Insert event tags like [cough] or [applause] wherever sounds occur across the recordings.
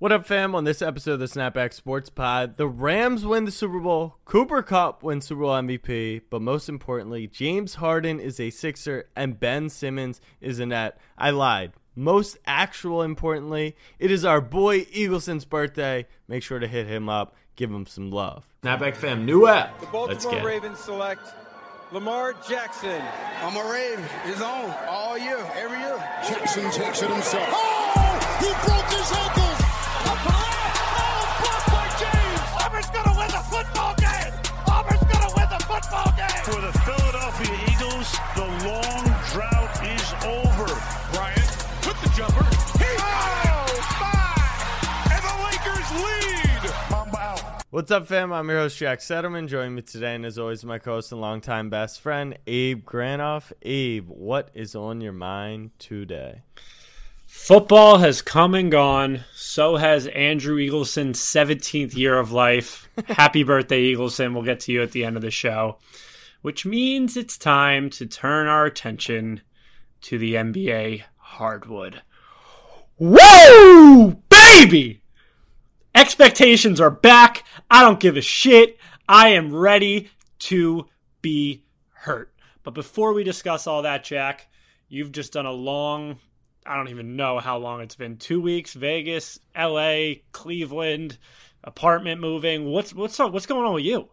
What up, fam? On this episode of the Snapback Sports Pod, the Rams win the Super Bowl, Cooper Kupp wins Super Bowl MVP, but most importantly, James Harden is a Sixer and Ben Simmons is a net. I lied. Most actual importantly, it is our boy Eagleson's birthday. Make sure to hit him up, give him some love. Snapback fam, new app. The Baltimore Ravens select Lamar Jackson. I'm a Raven. It's on all year, every year. Jackson takes it himself. Oh! He broke his For the Philadelphia Eagles, the long drought is over. Bryant with the jumper. He oh, and the Lakers lead. What's up, fam? I'm your host, Jack Settleman. Joining me today, and as always, my co host and longtime best friend, Abe Granoff. Abe, what is on your mind today? Football has come and gone. So has Andrew Eagleson's 17th year of life. [laughs] Happy birthday, Eagleson. We'll get to you at the end of the show. Which means it's time to turn our attention to the NBA hardwood. Whoa, baby! Expectations are back. I don't give a shit. I am ready to be hurt. But before we discuss all that, Jack, you've just done a long I don't even know how long it's been. Two weeks, Vegas, L.A., Cleveland, apartment moving. What's what's up? what's going on with you?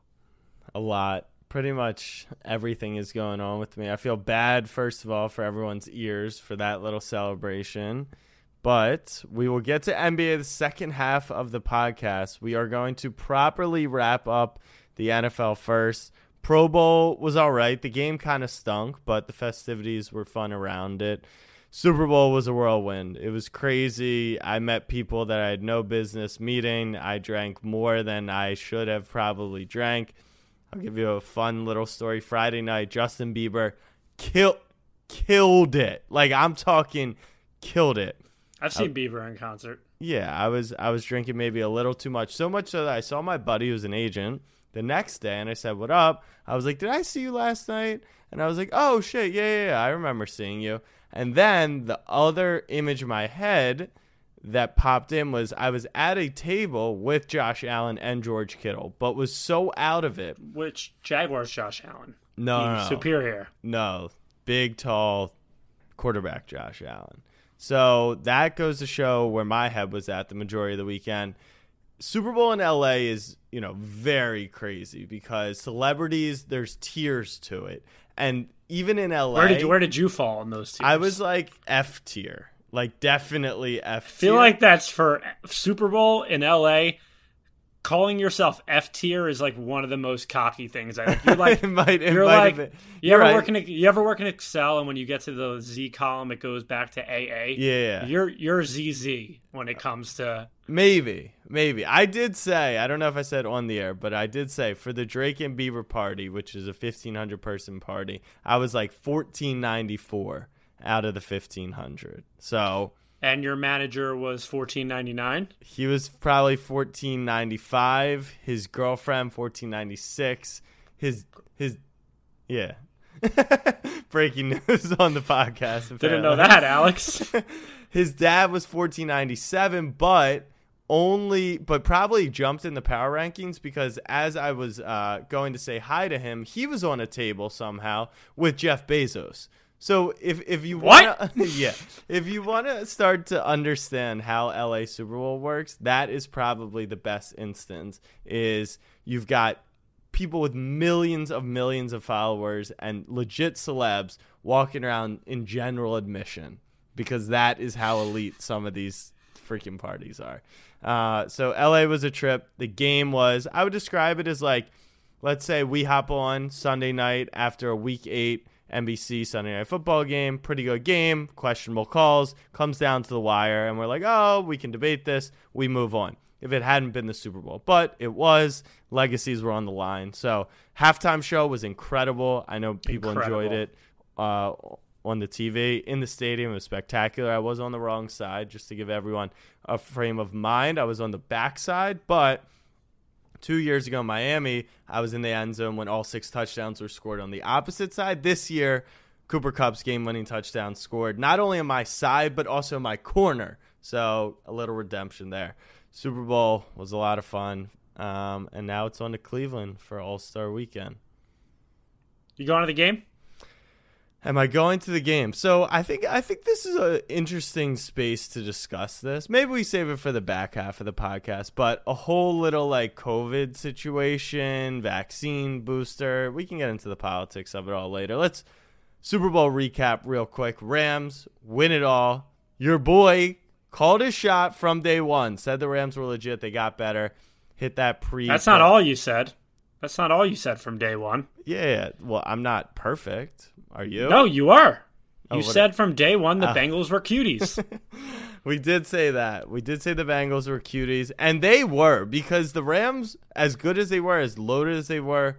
A lot. Pretty much everything is going on with me. I feel bad, first of all, for everyone's ears for that little celebration. But we will get to NBA the second half of the podcast. We are going to properly wrap up the NFL first. Pro Bowl was all right. The game kind of stunk, but the festivities were fun around it. Super Bowl was a whirlwind. It was crazy. I met people that I had no business meeting. I drank more than I should have probably drank. I'll give you a fun little story. Friday night, Justin Bieber killed killed it. Like I'm talking killed it. I've seen I, Bieber in concert. Yeah, I was I was drinking maybe a little too much. So much so that I saw my buddy who's an agent the next day and I said, "What up?" I was like, "Did I see you last night?" And I was like, "Oh shit, yeah, yeah, yeah. I remember seeing you." And then the other image in my head that popped in was I was at a table with Josh Allen and George Kittle, but was so out of it. Which Jaguars Josh Allen? No, no, no. superior. No, big, tall quarterback Josh Allen. So that goes to show where my head was at the majority of the weekend. Super Bowl in LA is, you know, very crazy because celebrities, there's tiers to it. And even in LA, where did you, where did you fall in those tiers? I was like F tier, like definitely F. I feel like that's for Super Bowl in LA. Calling yourself F tier is like one of the most cocky things. I think you're [laughs] like, it might, it you're like, you you're ever right. work in you ever work in Excel and when you get to the Z column, it goes back to AA. Yeah, you're you're ZZ when it comes to maybe maybe. I did say I don't know if I said on the air, but I did say for the Drake and Bieber party, which is a fifteen hundred person party, I was like fourteen ninety four out of the fifteen hundred. So and your manager was fourteen ninety nine. He was probably fourteen ninety five. His girlfriend fourteen ninety six. His his yeah. [laughs] Breaking news on the podcast. Apparently. Didn't know that, Alex. [laughs] his dad was fourteen ninety seven, but only but probably jumped in the power rankings because as I was uh, going to say hi to him, he was on a table somehow with Jeff Bezos. So if if you want [laughs] yeah, if you want to start to understand how LA Super Bowl works, that is probably the best instance is you've got people with millions of millions of followers and legit celebs walking around in general admission because that is how elite some of these freaking parties are. Uh, so LA was a trip. The game was I would describe it as like let's say we hop on Sunday night after a week 8 NBC Sunday Night Football game. Pretty good game, questionable calls, comes down to the wire, and we're like, oh, we can debate this. We move on. If it hadn't been the Super Bowl, but it was, legacies were on the line. So halftime show was incredible. I know people incredible. enjoyed it uh, on the TV in the stadium. It was spectacular. I was on the wrong side, just to give everyone a frame of mind. I was on the backside, but Two years ago, in Miami, I was in the end zone when all six touchdowns were scored on the opposite side. This year, Cooper Kupp's game winning touchdown scored not only on my side, but also my corner. So a little redemption there. Super Bowl was a lot of fun. Um, and now it's on to Cleveland for All Star Weekend. You going to the game? Am I going to the game? So I think I think this is an interesting space to discuss this. Maybe we save it for the back half of the podcast, but a whole little like COVID situation, vaccine booster. We can get into the politics of it all later. Let's Super Bowl recap real quick. Rams win it all. Your boy called his shot from day one. Said the Rams were legit. They got better. Hit that pre. That's not all you said. That's not all you said from day one. Yeah. Well, I'm not perfect. Are you? No, you are. You Oh, what- said from day one the Ah. Bengals were cuties. [laughs] We did say that. We did say the Bengals were cuties, and they were because the Rams, as good as they were, as loaded as they were,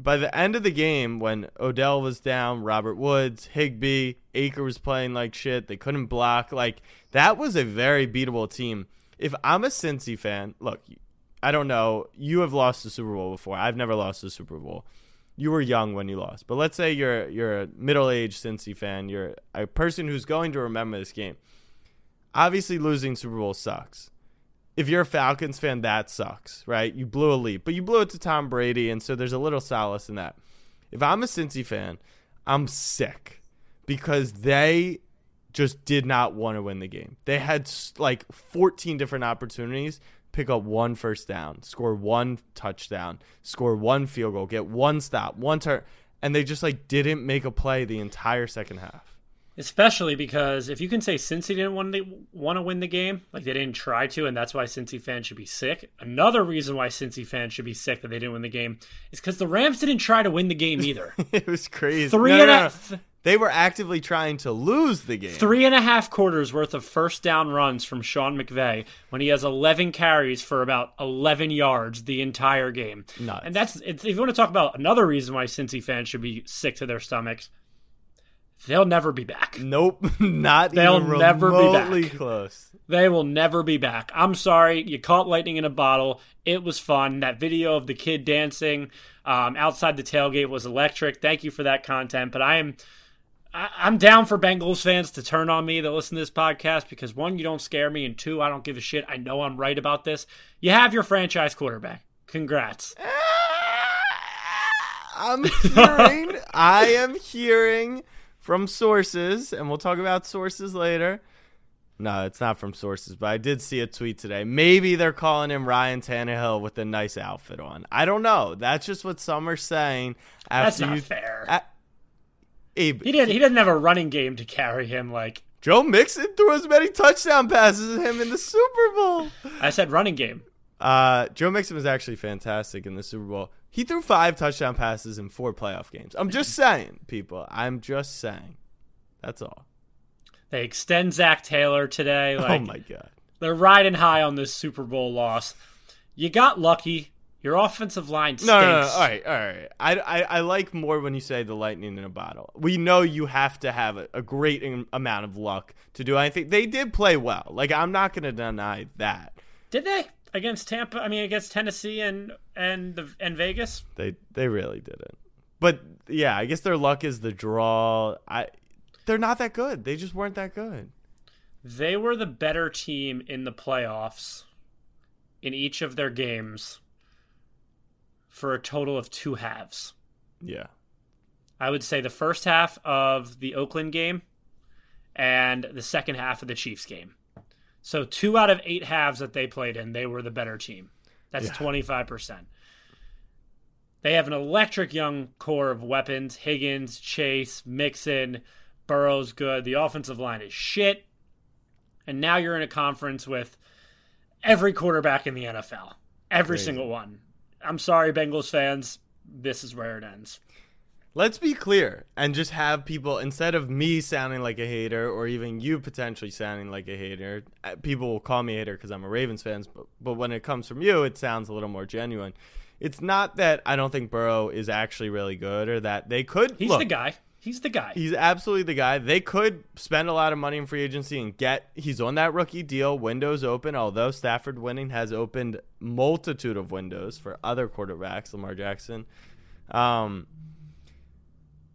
by the end of the game, when Odell was down, Robert Woods, Higbee, Aker was playing like shit. They couldn't block. Like that was a very beatable team. If I'm a Cincy fan, look, I don't know. You have lost the Super Bowl before. I've never lost the Super Bowl. You were young when you lost, but let's say you're you're a middle-aged Cincy fan. You're a person who's going to remember this game obviously losing Super Bowl sucks. If you're a Falcons fan, that sucks, right? You blew a lead, but you blew it to Tom Brady, and so there's a little solace in that. If I'm a Cincy fan, I'm sick because they just did not want to win the game. They had like 14 different opportunities, pick up one first down, score one touchdown, score one field goal, get one stop, one turn, and they just like didn't make a play the entire second half. Especially because if you can say Cincy didn't want to, want to win the game, like they didn't try to, and that's why Cincy fans should be sick. Another reason why Cincy fans should be sick that they didn't win the game is because the Rams didn't try to win the game either. [laughs] it was crazy. Three No, and no, a- th- They were actively trying to lose the game. Three and a half quarters worth of first down runs from Sean McVay when he has 11 carries for about 11 yards the entire game. Nuts. And that's, if you want to talk about another reason why Cincy fans should be sick to their stomachs, they'll never be back. Nope, [laughs] not They'll even never be back. remotely close. They will never be back. I'm sorry. You caught lightning in a bottle. It was fun. That video of the kid dancing um, outside the tailgate was electric. Thank you for that content. But I am. I- I'm down for Bengals fans to turn on me that listen to this podcast because one, you don't scare me, and two, I don't give a shit. I know I'm right about this. You have your franchise quarterback. Congrats. [laughs] I'm [laughs] hearing, I am hearing from sources, and we'll talk about sources later. No, it's not from sources, but I did see a tweet today. Maybe they're calling him Ryan Tannehill with a nice outfit on. I don't know. That's just what some are saying. That's not you, fair. A- Abe, he didn't. He didn't have a running game to carry him. Like Joe Mixon threw as many touchdown passes as him in the Super Bowl. I said, running game. Uh, Joe Mixon was actually fantastic in the Super Bowl. He threw five touchdown passes in four playoff games. I'm just saying, people. I'm just saying. That's all. They extend Zac Taylor today. Like, oh my god. They're riding high on this Super Bowl loss. You got lucky. Your offensive line stinks. No, no, no. All right, all right. I, I, I like more when you say the lightning in a bottle. We know you have to have a, a great am- amount of luck to do anything. They did play well. Like I'm not going to deny that. Did they against Tampa? I mean, against Tennessee and and the and Vegas. They they really didn't. But yeah, I guess their luck is the draw. I they're not that good. They just weren't that good. They were the better team in the playoffs in each of their games for a total of two halves. Yeah. I would say the first half of the Oakland game and the second half of the Chiefs game. So two out of eight halves that they played in, they were the better team. That's twenty five percent. They have an electric young core of weapons: Higgins, Chase, Mixon, Burrow's good. The offensive line is shit. And now you're in a conference with every quarterback in the NFL, every Crazy. single one. I'm sorry, Bengals fans. This is where it ends. Let's be clear and just have people instead of me sounding like a hater or even you potentially sounding like a hater. uh, People will call me a hater because I'm a Ravens fan, but but when it comes from you, it sounds a little more genuine. It's not that I don't think Burrow is actually really good or that they could. He's look, the guy. He's the guy. He's absolutely the guy. They could spend a lot of money in free agency and get. He's on that rookie deal. Windows open. Although Stafford winning has opened multitude of windows for other quarterbacks, Lamar Jackson. Um,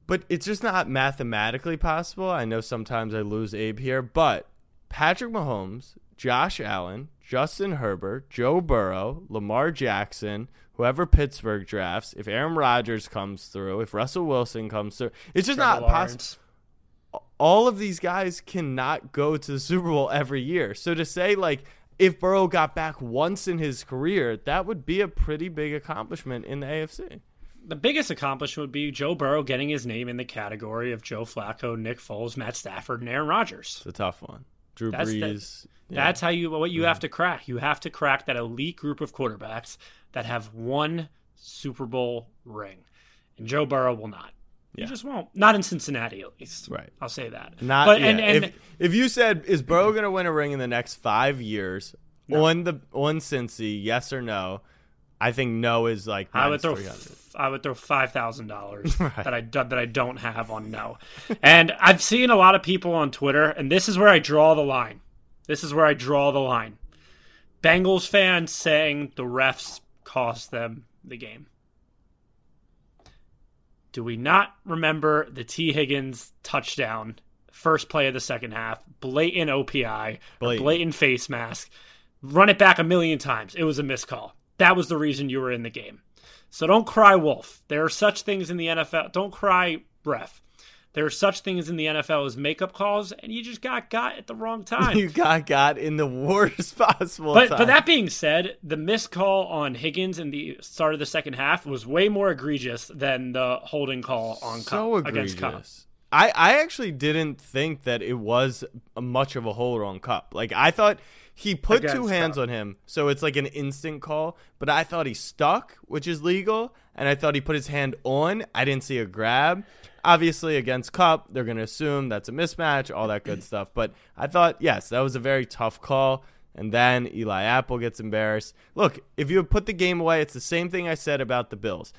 but it's just not mathematically possible. I know sometimes I lose Abe here, but Patrick Mahomes Josh Allen, Justin Herbert, Joe Burrow, Lamar Jackson, whoever Pittsburgh drafts, if Aaron Rodgers comes through, if Russell Wilson comes through, it's just Trevor not possible. All of these guys cannot go to the Super Bowl every year. So to say like if Burrow got back once in his career, that would be a pretty big accomplishment in the AFC. The biggest accomplishment would be Joe Burrow getting his name in the category of Joe Flacco, Nick Foles, Matt Stafford, and Aaron Rodgers. It's a tough one. Drew That's the- Brees. yeah. That's how you what you mm-hmm. have to crack. You have to crack that elite group of quarterbacks that have one Super Bowl ring, and Joe Burrow will not. Yeah. He just won't. Not in Cincinnati, at least. Right. I'll say that. Not But yeah. and, and if, if you said is Burrow going to win a ring in the next five years on the on Cincy, yes or no? I think no is like I would throw 300. I would throw five thousand dollars [laughs] Right. that I do- that I don't have on no, and I've seen a lot of people on Twitter, and this is where I draw the line. This is where I draw the line. Bengals fans saying the refs cost them the game. Do we not remember the T Higgins touchdown, first play of the second half, blatant OPI, Blatant. blatant face mask? Run it back a million times. It was a missed call. That was the reason you were in the game. So don't cry wolf. There are such things in the NFL. Don't cry ref. There are such things in the NFL as makeup calls, and you just got got at the wrong [laughs] time. You got got in the worst [laughs] possible But time. but that being said, the missed call on Higgins in the start of the second half was way more egregious than the holding call on so Kupp, against. I, I actually didn't think that it was a much of a hold on Kupp. Like I thought he put two hands Kupp. on him, so it's like an instant call. But I thought he stuck, which is legal, and I thought he put his hand on. I didn't see a grab. Obviously, against Kupp, they're going to assume that's a mismatch, all that good stuff. But I thought, yes, that was a very tough call. And then Eli Apple gets embarrassed. Look, if you put the game away, it's the same thing I said about the Bills.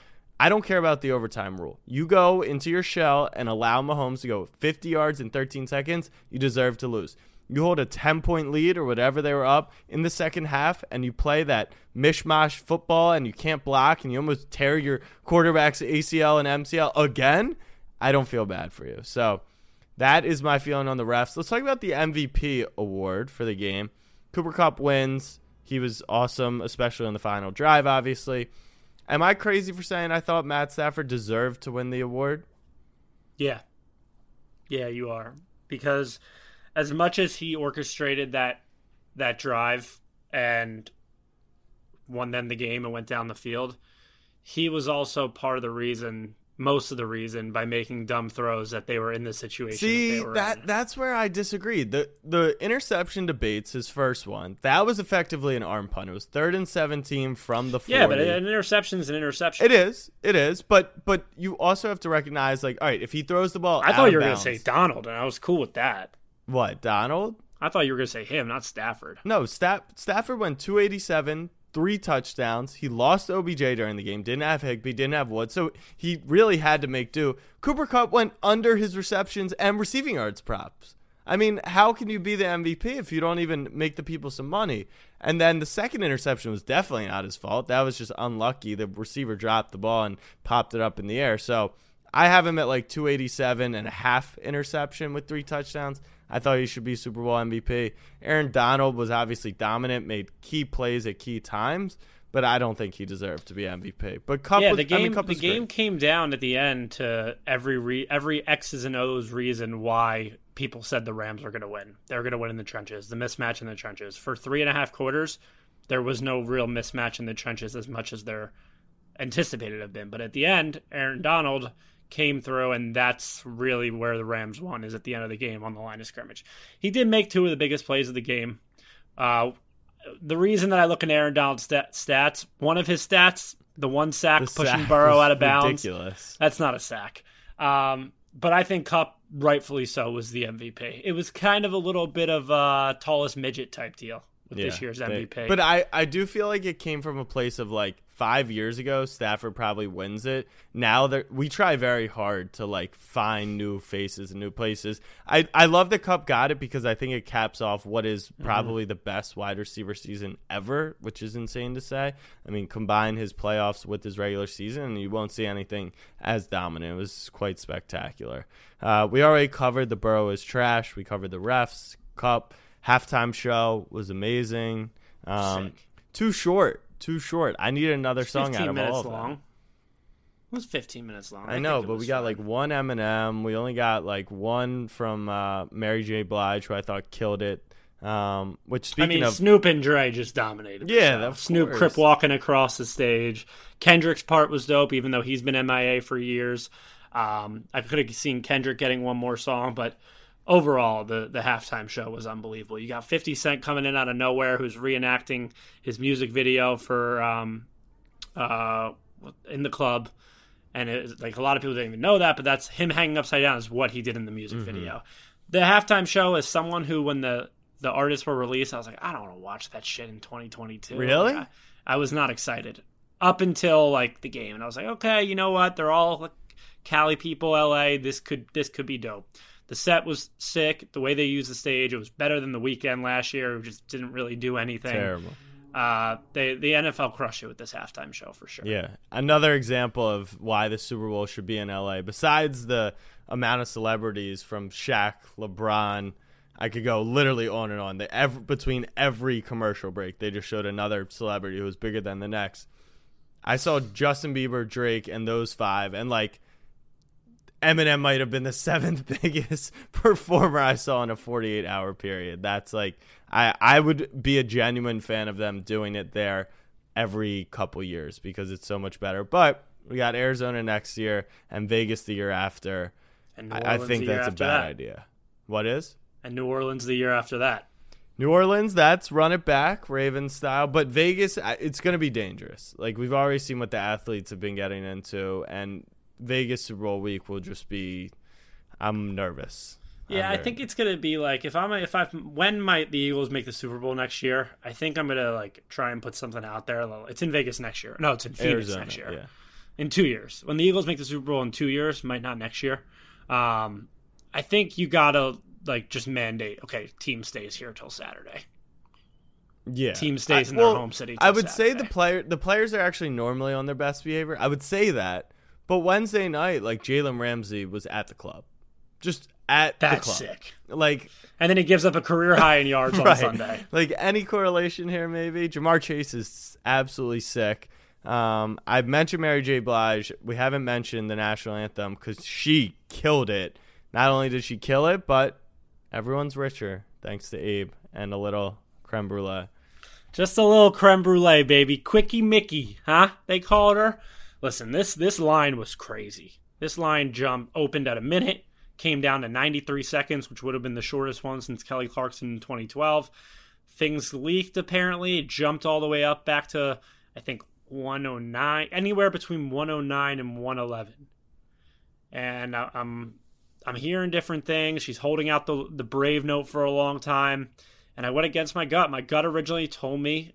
I don't care about the overtime rule. You go into your shell and allow Mahomes to go 50 yards in 13 seconds, you deserve to lose. You hold a 10 point lead or whatever they were up in the second half, and you play that mishmash football and you can't block and you almost tear your quarterback's ACL and MCL again. I don't feel bad for you. So that is my feeling on the refs. Let's talk about the MVP award for the game. Cooper Kupp wins. He was awesome, especially on the final drive, obviously. Am I crazy for saying I thought Matt Stafford deserved to win the award? Yeah. Yeah, you are. Because as much as he orchestrated that that drive and won them the game and went down the field, he was also part of the reason, most of the reason, by making dumb throws that they were in the situation. See that, they were that that's where I disagree. The the interception debates, his first one, that was effectively an arm punt. It was third and seventeen from the 40. Yeah, but an interception is an interception. It is, it is, but but you also have to recognize, like, all right, if he throws the ball, I thought you were going to say Donald, and I was cool with that. what Donald. I thought you were going to say him, not Stafford. No, Staff, Stafford went 287, three touchdowns. He lost OBJ during the game. Didn't have Higbee, didn't have Wood, so he really had to make do. Cooper Kupp went under his receptions and receiving yards props. I mean, how can you be the MVP if you don't even make the people some money? And then the second interception was definitely not his fault. That was just unlucky. The receiver dropped the ball and popped it up in the air. So I have him at like 287 and a half interception with three touchdowns. I thought he should be Super Bowl MVP. Aaron Donald was obviously dominant, made key plays at key times, but I don't think he deserved to be MVP. But Kupp yeah, was, the I mean, game the game great. came down at the end to every re- every X's and O's reason why people said the Rams were going to win. They were going to win in the trenches, the mismatch in the trenches. For three and a half quarters, there was no real mismatch in the trenches as much as there anticipated have been. But at the end, Aaron Donald came through, and that's really where the Rams won. Is at the end of the game on the line of scrimmage. He did make two of the biggest plays of the game. Uh, the reason that I look at Aaron Donald's stat- stats, one of his stats, the one sack The pushing sack Burrow out of bounds, Ridiculous. that's not a sack. Um, but I think Kupp, rightfully so, was the MVP. It was kind of a little bit of a tallest midget type deal with this year's MVP. But I, I do feel like it came from a place of like five years ago, Stafford probably wins it. Now that we try very hard to like find new faces and new places. I, I love the Kupp got it because I think it caps off what is Mm-hmm. probably the best wide receiver season ever, which is insane to say. I mean, combine his playoffs with his regular season, and you won't see anything as dominant. It was quite spectacular. Uh, we already covered the Burrow is trash. We covered the refs, Kupp. halftime show was amazing. Um, too short, too short. I need another song out 15 of minutes all of long. them. It was 15 minutes long. I know, but we got like one Eminem. We only got like one from uh, Mary J. Blige, who I thought killed it. Um, which I mean, of, Snoop and Dre just dominated. Yeah, of Snoop course. crip walking across the stage. Kendrick's part was dope, even though he's been MIA for years. Um, I could have seen Kendrick getting one more song, but overall, the the halftime show was unbelievable. You got 50 Cent coming in out of nowhere, who's reenacting his music video for um, uh, in the club. And it's like a lot of people didn't even know that, but that's him hanging upside down is what he did in the music Mm-hmm. video. The halftime show is someone who, when the the artists were released, I was like, I don't want to watch that shit in 2022. Really? Like, I, I was not excited up until like the game, and I was like, okay, you know what? They're all like, Cali people, LA. This could this could be dope. The set was sick. The way they used the stage, it was better than the Weeknd last year. It just didn't really do anything. terrible. Uh, they the NFL crushed it with this halftime show for sure. Yeah, another example of why the Super Bowl should be in LA. Besides the amount of celebrities from Shaq, LeBron, I could go literally on and on. They ev- between every commercial break, they just showed another celebrity who was bigger than the next. I saw Justin Bieber, Drake, and those five, and like Eminem might have been the [laughs] seventh biggest [laughs] performer I saw in a 48 hour period. That's like I I would be a genuine fan of them doing it there every couple years because it's so much better. But we got Arizona next year and Vegas the year after. And I, I think that's a bad that. idea. What is? And New Orleans the year after that. New Orleans, that's run it back, Raven style. But Vegas, it's going to be dangerous. Like we've already seen what the athletes have been getting into, and Vegas Super Bowl week will just be. I'm nervous. Yeah, I'm I think it's gonna be like if I'm if I when might the Eagles make the Super Bowl next year, I think I'm gonna like try and put something out there. It's in Vegas next year. No, it's in Phoenix Arizona. next year. Yeah. In two years, when the Eagles make the Super Bowl in two years, might not next year. Um, I think you gotta like just mandate. Okay, team stays here till Saturday. Yeah, Team stays I- in their home city I would say the player, the players are actually normally on their best behavior. I would say that, but Wednesday night, like Jalen Ramsey was at the club, just at That's the club. sick. Like And then he gives up a career high in yards on. [laughs] Sunday. Like any correlation here, maybe Ja'Marr Chase is absolutely sick. Um, I've mentioned Mary J. Blige. We haven't mentioned the national anthem because she killed it. Not only did she kill it, but everyone's richer thanks to Abe and a little creme brulee. Just a little creme brulee, baby. Quickie Mickey, huh? They called her. Listen, this this line was crazy. This line jumped opened at a minute, came down to 93 seconds, which would have been the shortest one since Kelly Clarkson in 2012. Things leaked apparently. It jumped all the way up back to I think 109, anywhere between 109 and 111. And I- I'm I'm hearing different things. She's holding out the the brave note for a long time and I went against my gut. My gut originally told me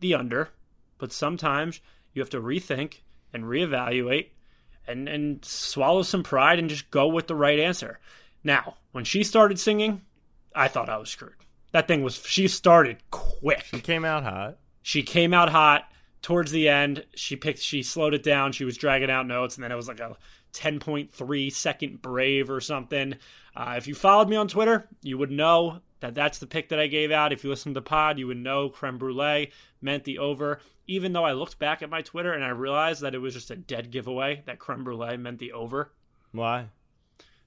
the under, but sometimes you have to rethink and reevaluate and and swallow some pride and just go with the right answer. Now, when she started singing, I thought I was screwed. That thing was she started quick. She came out hot. She came out hot towards the end. She picked she slowed it down. She was dragging out notes and then it was like a 10.3 second brave or something. Uh, if you followed me on Twitter, you would know that that's the pick that I gave out. If you listen to the pod, you would know creme brulee meant the over. Even though I looked back at my Twitter and I realized that it was just a dead giveaway that creme brulee meant the over Why?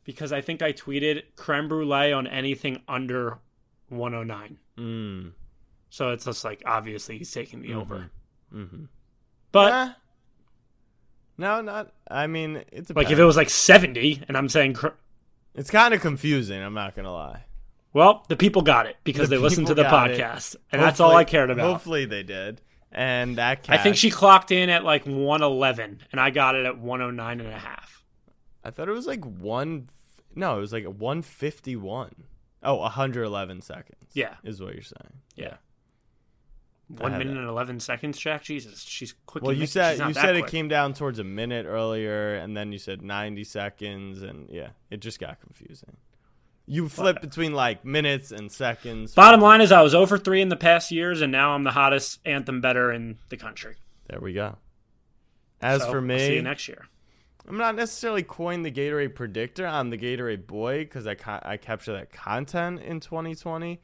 because I think I tweeted creme brulee on anything under 109. Mm. So it's just like obviously he's taking the over. Mm-hmm. But Eh. no, not. I mean, it's like if it was like 70 and I'm saying cr- It's kind of confusing. I'm not gonna lie. Well, the people got it because The they listened to the got it. podcast and that's all I cared about. Hopefully they did. And that I think she clocked in at like 111 and I got it at 109 and a half. I thought it was like one. No, it was like a 151. Oh, 111 seconds. Yeah. is what you're saying. Yeah. One minute it. and 11 seconds, Jack. Jesus, she's quick. Well, you said you said it came down towards a minute earlier, and then you said 90 seconds, and yeah, it just got confusing. You flip between like minutes and seconds. Bottom line is I was oh over 3 in the past years and now I'm the hottest anthem better in the country. There we go. As So, for I'll me, see you next year. I'm not necessarily coined the Gatorade predictor. I'm the Gatorade boy because I ca- I capture that content in 2020.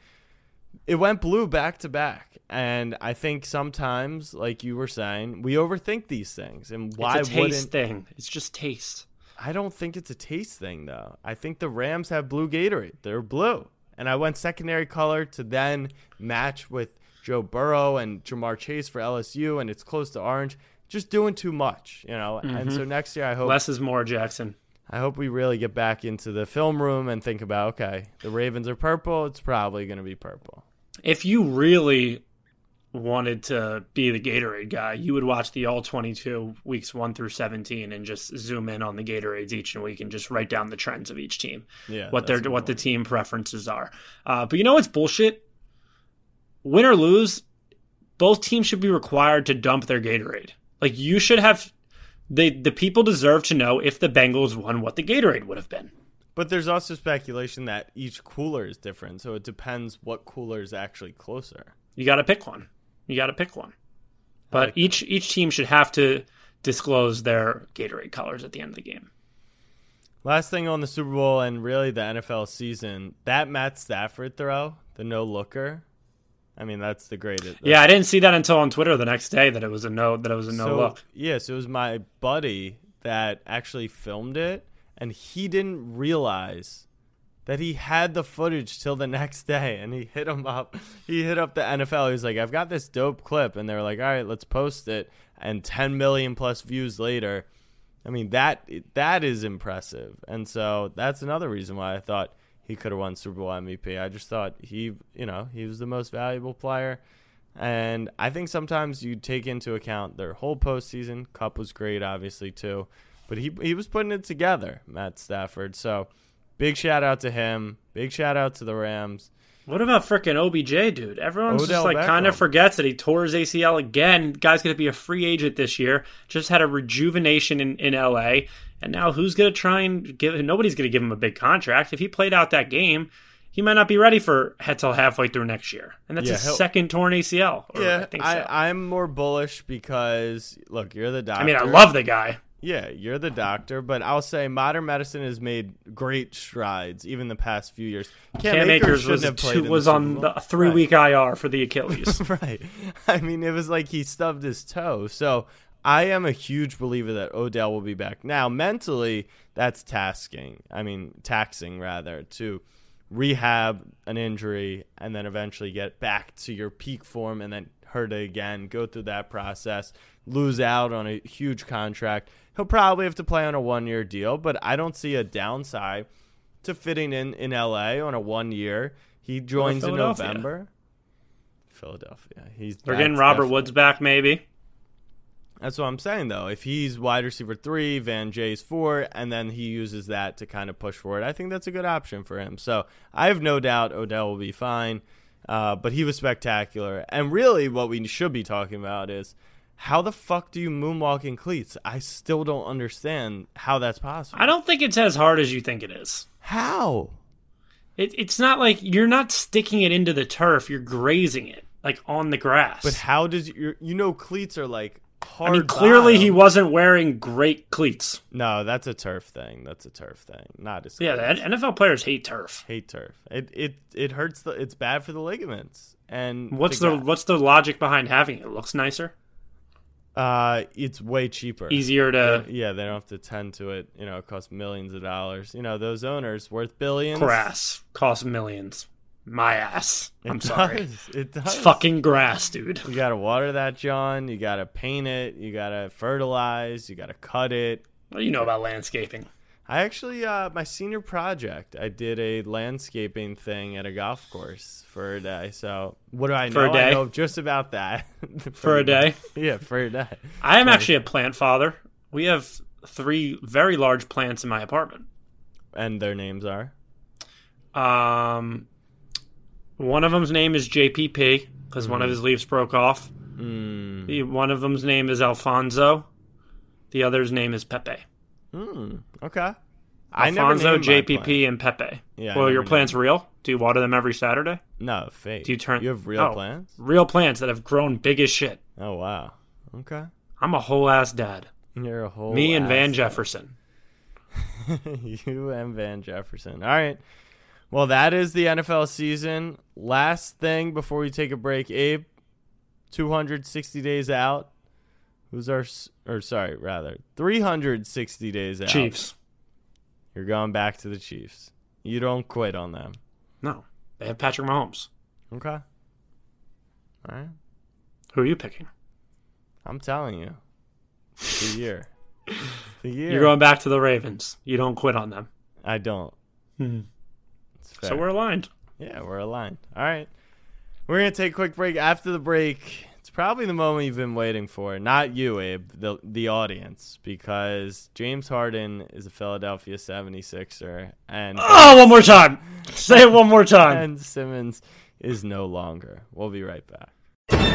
it went blue back to back. And I think sometimes, like you were saying, we overthink these things. And why it's a taste wouldn't thing. It's just taste. I don't think it's a taste thing though. I think the Rams have blue Gatorade. They're blue. And I went secondary color to then match with Joe Burrow and Ja'Marr Chase for LSU and it's close to orange. Just doing too much, you know. And so mm-hmm. next year I hope Less is more, Jackson. I hope we really get back into the film room and think about okay, the Ravens are purple, it's probably going to be purple. If you really wanted to be the Gatorade guy, you would watch the all 22 weeks 1 through 17 and just zoom in on the Gatorades each and week and just write down the trends of each team. Yeah, What their what the team preferences are. Uh, but you know what's bullshit? Win or lose, both teams should be required to dump their Gatorade. Like you should have the the people deserve to know if the Bengals won what the Gatorade would have been. But there's also speculation that each cooler is different, so it depends what cooler is actually closer. You got to pick one. You got to pick one. But each each team should have to disclose their Gatorade colors at the end of the game. Last thing on the Super Bowl and really the NFL season, that Matt Stafford throw, the no looker. I mean, that's the greatest. Yeah, I didn't see that until on Twitter the next day that it was a no that it was a no so, look. Yes, it was my buddy that actually filmed it, and he didn't realize that he had the footage till the [laughs] next day, and he hit him up. He hit up the NFL. He was like, "I've got this dope clip," and they're like, "All right, let's post it." And 10 million plus views later, I mean that that is impressive, and so that's another reason why I thought he could have won Super Bowl MVP. I just thought he, you know, he was the most valuable player. And I think sometimes you take into account their whole postseason. Kupp was great, obviously too, but he he was putting it together, Matt Stafford. So big shout out to him. Big shout out to the Rams. What about frickin' OBJ, dude? Everyone's Odell just like kind of forgets that he tore his ACL again. Guy's going to be a free agent this year. Just had a rejuvenation in, in LA. And now who's going to try and give Nobody's going to give him a big contract. If he played out that game, he might not be ready for till halfway through next year. And that's Yeah, his second torn ACL. yeah, I think I, so. I'm more bullish because look, you're the doctor. I mean, I love the guy. Yeah, you're the doctor, but I'll say modern medicine has made great strides even the past few years. Cam Akers was, shouldn't have played two, in the on the three week IR for the Achilles. Right. [laughs] right. I mean, it was like he stubbed his toe. So I am a huge believer that Odell will be back. Now, mentally, that's tasking. I mean, taxing rather to rehab an injury and then eventually get back to your peak form and then hurt it again, go through that process, lose out on a huge contract. He'll probably have to play on a one year deal, but I don't see a downside to fitting in in LA on a one year. He joins in November. Philadelphia. He's They're getting Robert Woods back, maybe. That's what I'm saying though. If he's wide receiver three, Van Jay's four, and then he uses that to kind of push forward, I think that's a good option for him. So I have no doubt Odell will be fine. Uh, but he was spectacular. And really, what we should be talking about is how the fuck do you moonwalk in cleats? I still don't understand how that's possible. I don't think it's as hard as you think it is. How? It, it's not like you're not sticking it into the turf; you're grazing it like on the grass. But how does your you know cleats are like hard I mean, clearly he wasn't wearing great cleats. No, that's a turf thing. That's a turf thing. Not as Yeah, the NFL players hate turf. hate turf. It it it hurts the. It's bad for the ligaments. And What's the guy- what's the logic behind having it? It looks nicer, Uh, it's way cheaper. easier to Yeah, they don't have to tend to it. You know, it costs millions of dollars. You know, those owners worth billions. grass. costs millions. My ass. It I'm sorry. It does. It's fucking grass, dude. You gotta water that, John. You gotta paint it. You gotta fertilize. You gotta cut it. What do you know about landscaping? I actually, uh, my senior project, I did a landscaping thing at a golf course for a day. So what do I know? For a day? I know just about that. [laughs] For a day? [laughs] Yeah, for a day. I am actually a plant father. We have three very large plants in my apartment. And their names are. Um, one of them's name is JPP because one of his leaves broke off. Mm. The one of them's name is Alfonso. The other's name is Pepe. Mm. Okay. Alfonso, JPP, and Pepe. Yeah. Well, your named. plan's real. Do you water them every Saturday? No, fake. Do you turn? You have real oh, plants. Real plants that have grown big as shit. Oh wow. Okay. I'm a whole ass dad. You're a whole. Me and Van ass- Jefferson. [laughs] you and Van Jefferson. All right. Well, that is the NFL season. Last thing before we take a break, Abe, 260 days out. Who's our, or sorry, rather, 360 days out. Chiefs. You're going back to the Chiefs. You don't quit on them. No, they have Patrick Mahomes. Okay. All right. Who are you picking? I'm telling you. It's the [laughs] year. It's the year. You're going back to the Ravens. You don't quit on them. I don't. Hmm. So we're aligned. Yeah, we're aligned. All right. We're going to take a quick break. After the break, probably the moment you've been waiting for. Not you, Abe, the, the audience, because James Harden is a Philadelphia 76er and Oh, one more time. Say it one more time. Ben Simmons is no longer. We'll be right back.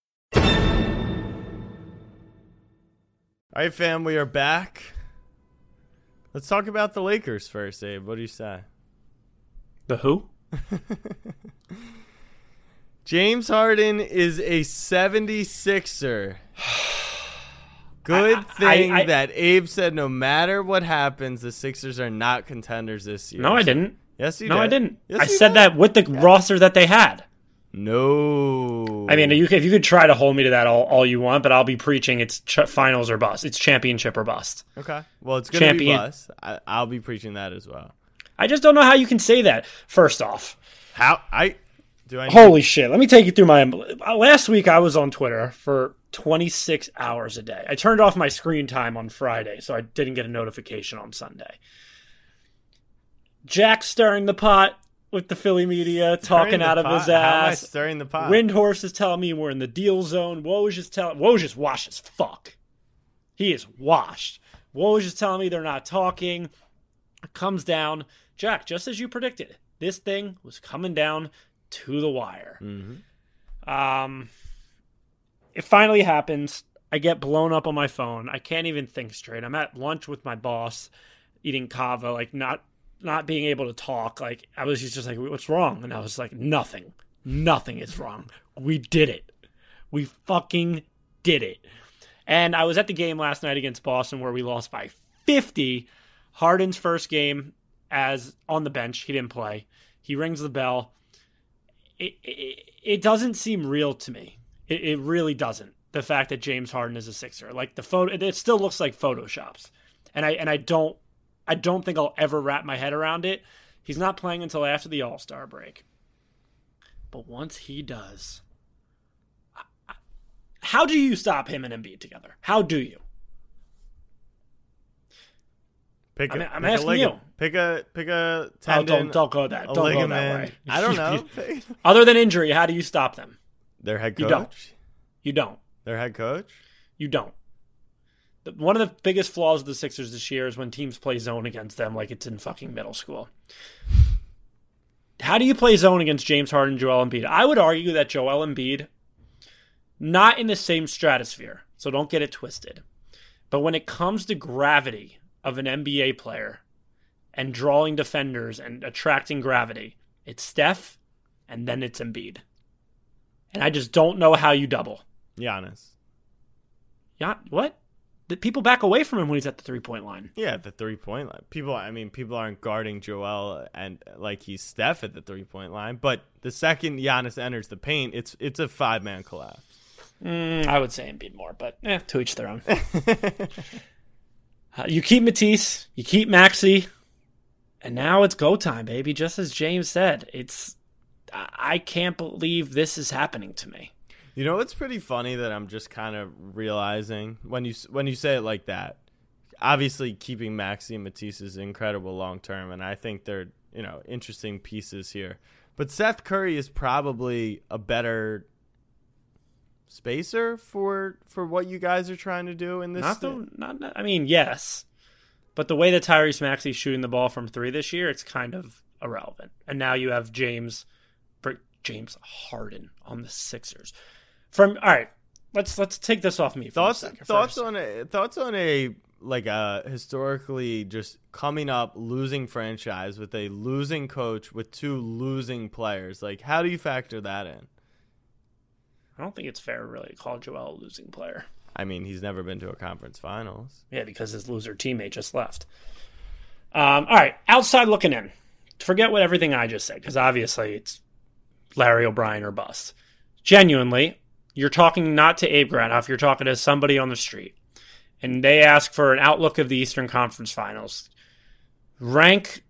All right, fam, we are back. Let's talk about the Lakers first, Abe. What do you say? The who? [laughs] James Harden is a 76er. [sighs] Good I- I- thing I- that Abe said no matter what happens, the Sixers are not contenders this year. No, I didn't. Yes, you did. no, did. I didn't. Yes, I said did. that with the roster that they had. No. I mean, you, if you could try to hold me to that all, all you want, but I'll be preaching it's ch- finals or bust. It's championship or bust. Okay. Well, it's going to be bust. I, I'll be preaching that as well. I just don't know how you can say that. First off, How I do I need- holy shit. Let me take you through my. Last week I was on Twitter for 26 hours a day. I turned off my screen time on Friday, so I didn't get a notification on Sunday. Jack stirring the pot with the Philly media, talking out of pot? his How am I ass. stirring the pot? Windhorst is telling me we're in the deal zone. Woj is telling Woj is washed as fuck. He is washed. Woj is telling me they're not talking. It comes down. Jack, just as you predicted, this thing was coming down to the wire. Um, it finally happens. I get blown up on my phone. I can't even think straight. I'm at lunch with my boss, eating kava, like not not being able to talk. Like I was just like, "What's wrong?" And I was like, "Nothing. Nothing is wrong. We did it. We fucking did it." And I was at the game last night against Boston where we lost by 50. Harden's first game as on the bench. He didn't play. He rings the bell. It, it, it doesn't seem real to me. It, it really doesn't. The fact that James Harden is a Sixer, like the photo, it still looks like photoshops, and I and I don't, I don't think I'll ever wrap my head around it. He's not playing until after the All Star break, but once he does, how do you stop him and Embiid together? How do you? Pick a, I'm- I'm pick asking you. Pick a pick a Oh, don't don't go that. Don't go that way. I don't [laughs] know. Other than injury, how do you stop them? Their head You coach. don't. You don't. Their head coach. You don't. One of the biggest flaws of the Sixers this year is when teams play zone against them like it's in fucking middle school. How do you play zone against James Harden and Joel Embiid? I would argue that Joel Embiid, not in the same stratosphere, so don't get it twisted. But when it comes to gravity of an NBA player and drawing defenders and attracting gravity, it's Steph and then it's Embiid. And I just don't know how you double. Giannis. Yeah, what? The people back away from him when he's at the three point line. Yeah, the three point line. People, I mean, people aren't guarding Joel and like he's Steph at the three point line. But the second Giannis enters the paint, it's it's a five man collapse. Mm, I would say Embiid more, but eh, to each their own. [laughs] Uh, you keep Matisse, you keep Maxey, and now it's go time, baby. Just as James said, it's I can't believe this is happening to me. You know it's pretty funny that I'm just kind of realizing when you when you say it like that. Obviously, keeping Maxey and Matisse is incredible long term, and I think they're you know interesting pieces here. But Seth Curry is probably a better spacer for for what you guys are trying to do in this. Not the not, not- I mean, yes, But the way that Tyrese Maxey's shooting the ball from three this year, it's kind of irrelevant. And now you have James James Harden on the Sixers. From all right, let's let's take this off me. thoughts thoughts first. on a thoughts on a like a historically just coming up losing franchise with a losing coach with two losing players. Like, how do you factor that in? I don't think it's fair, really, to call Joel a losing player. I mean, he's never been to a conference finals. Yeah, because his loser teammate just left. Um, all right, outside looking in. Forget what everything I just said, because obviously it's Larry O'Brien or bust. Genuinely, you're talking not to Abe Granoff, you're talking to somebody on the street. And they ask for an outlook of the Eastern Conference Finals. Rank,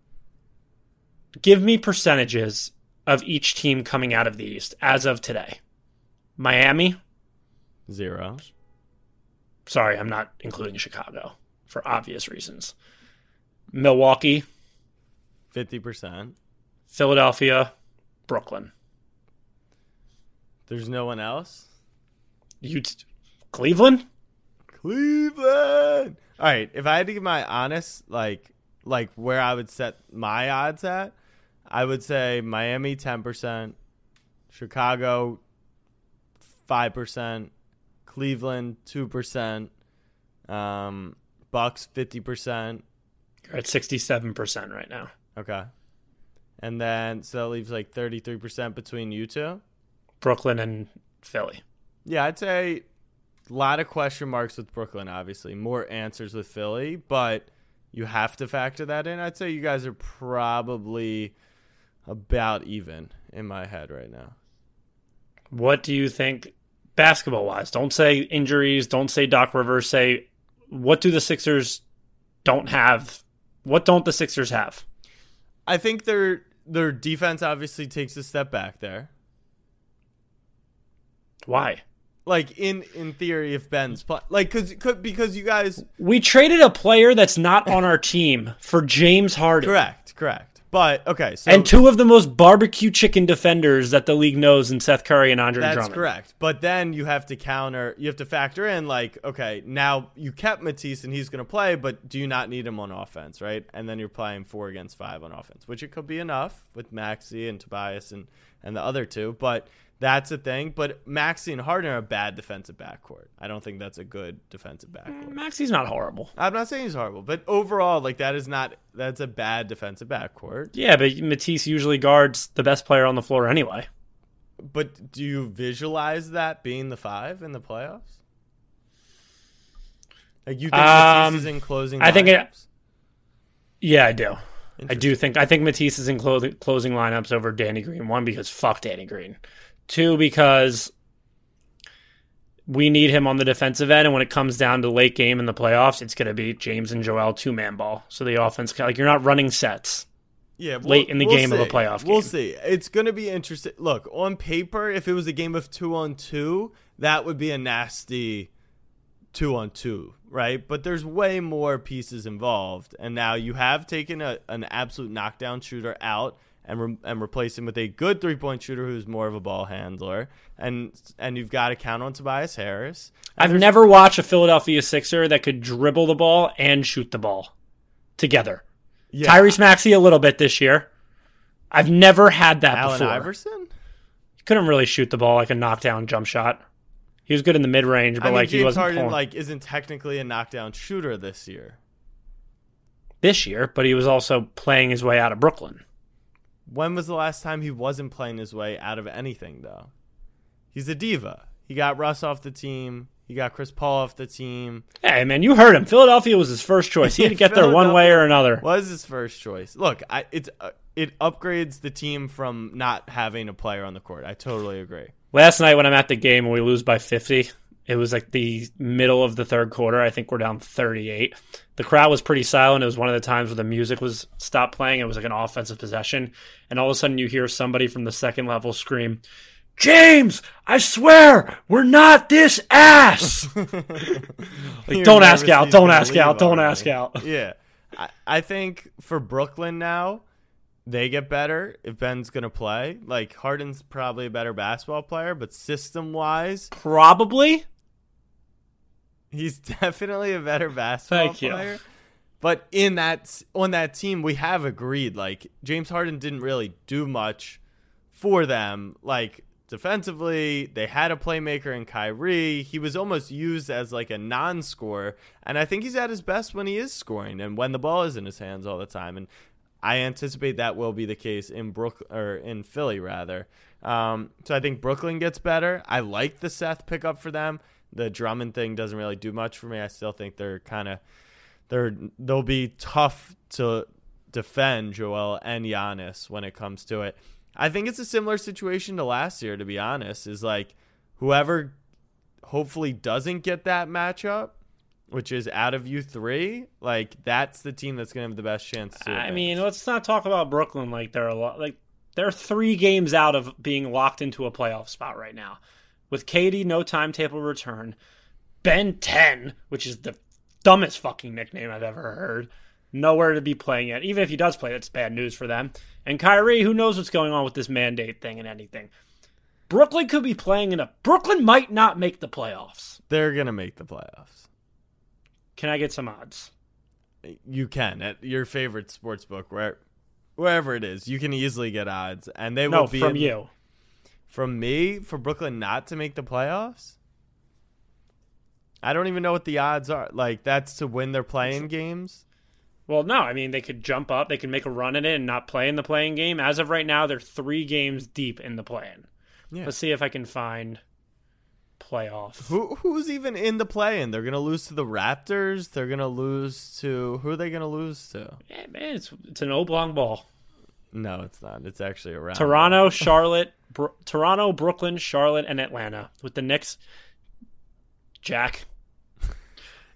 give me percentages of each team coming out of the East as of today. Miami, Zero. sorry, I'm not including Chicago for obvious reasons. Milwaukee, Fifty percent. Philadelphia, Brooklyn. There's no one else. You Cleveland? Cleveland. All right, if I had to give my honest like like where I would set my odds at, I would say Miami 10%, Chicago 5%, Cleveland 2%, um Bucks 50%. You're at 67% right now. Okay. And then so that leaves like 33% between you two. Brooklyn and Philly. Yeah, I'd say a lot of question marks with Brooklyn, obviously. More answers with Philly, but you have to factor that in. I'd say you guys are probably about even in my head right now. What do you think basketball wise? Don't say injuries, don't say Doc Rivers, say what do the Sixers don't have? What don't the Sixers have? I think their their defense obviously takes a step back there. Why? Like in in theory, if Ben's play, like because because you guys We traded a player that's not on our team for James Harden. correct correct, but okay, so and two of the most barbecue chicken defenders that the league knows in Seth Curry and Andre That's Drummond. That's correct. But then you have to counter, you have to factor in, like, okay, now you kept Matisse and he's going to play, but do you not need him on offense, right? And then you're playing four against five on offense, which it could be enough with Maxey and Tobias and, and the other two. But that's a thing. But Maxey and Harden are a bad defensive backcourt. I don't think that's a good defensive backcourt. Maxey's not horrible. I'm not saying he's horrible, but overall, like, that is not, that's a bad defensive backcourt. Yeah, but Matisse usually guards the best player on the floor anyway. But do you visualize that being the five in the playoffs? Like you think Um, Matisse is in closing? I think it- lineups? Yeah, I do. I do think I think Matisse is in clo- closing lineups over Danny Green. One because fuck Danny Green. Two because we need him on the defensive end, and when it comes down to late game in the playoffs, it's going to be James and Joel two man ball. So the offense like you're not running sets. yeah, late in the game of a see. playoff We'll see. It's going to be interesting. Look, on paper, if it was a game of two on two, that would be a nasty two on two, right? But there's way more pieces involved, and now you have taken a, an absolute knockdown shooter out. And, re- and replace him with a good three point shooter who's more of a ball handler, and and you've got to count on Tobias Harris. And I've never watched a Philadelphia Sixer that could dribble the ball and shoot the ball together. yeah, Tyrese Maxey a little bit this year. I've never had that Allen before. Iverson. He couldn't really shoot the ball like a knockdown jump shot. He was good in the mid range, but I mean, like he wasn't Harden pulling like isn't technically a knockdown shooter this year. this year. But he was also playing his way out of Brooklyn. When was the last time he wasn't playing his way out of anything though? He's a diva. He got Russ off the team. He got Chris Paul off the team. Hey man, you heard him. Philadelphia was his first choice. He had to [laughs] get there one way or another. Was his first choice. Look, I, it's uh, it upgrades the team from not having a player on the court. I totally agree. Last night when I'm at the game and we lose by 50, it was like the middle of the third quarter. I think we're down 38. The crowd was pretty silent. It was one of the times where the music was stopped playing. It was like an offensive possession. And all of a sudden you hear somebody from the second level scream, James, I swear, we're not this ass. [laughs] Like, don't ask out. Don't ask out. Don't already. ask out. [laughs] Yeah, I, I think for Brooklyn now, they get better if Ben's gonna play. Like Harden's probably a better basketball player, but system wise, Probably. He's [laughs] definitely a better basketball Thank you. player. But in that on that team, we have agreed like James Harden didn't really do much for them. Like defensively, they had a playmaker in Kyrie. He was almost used as like a non-scorer, and I think he's at his best when he is scoring and when the ball is in his hands all the time. And I anticipate that will be the case in Brook or in Philly rather. Um, so I think Brooklyn gets better. I like the Seth pickup for them. The Drummond thing doesn't really do much for me. I still think they're kind of they're they'll be tough to defend Joel and Giannis when it comes to it. I think it's a similar situation to last year, to be honest. Is like whoever hopefully doesn't get that matchup, which is out of you three, like that's the team that's gonna have the best chance to. I mean, let's not talk about Brooklyn like they're a lot like they're three games out of being locked into a playoff spot right now. With KD no timetable return. Ben 10, which is the dumbest fucking nickname I've ever heard. Nowhere to be playing yet. Even if he does play, that's bad news for them. And Kyrie, who knows what's going on with this mandate thing and anything. Brooklyn could be playing in a. Brooklyn might not make the playoffs. They're going to make the playoffs. Can I get some odds? You can at your favorite sports book, where, wherever it is. You can easily get odds, and they no, will be from in- you. From me for Brooklyn not to make the playoffs. I don't even know what the odds are. Like that's to win their play-in games. Well, no, I mean they could jump up, they could make a run at it and not play in the play-in game. As of right now, they're three games deep in the plan. Yeah. Let's see if I can find playoff. Who who's even in the play-in? They're gonna lose to the Raptors. They're gonna lose to who are they gonna lose to? Yeah, man, it's it's an oblong ball. No, it's not. It's actually around Toronto, Charlotte, Bro- Toronto, Brooklyn, Charlotte, and Atlanta. With the Knicks, Jack.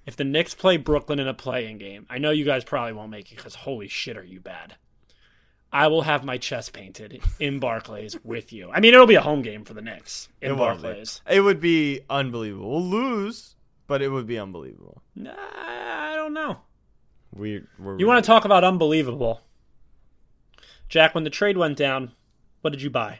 If the Knicks play Brooklyn in a play-in game, I know you guys probably won't make it because holy shit, are you bad? I will have my chest painted in Barclays [laughs] with you. I mean, it'll be a home game for the Knicks in It. Barclays. It would be unbelievable. We'll lose, but it would be unbelievable. Nah, I don't know. We we're You want to talk about unbelievable? Jack, when the trade went down, what did you buy?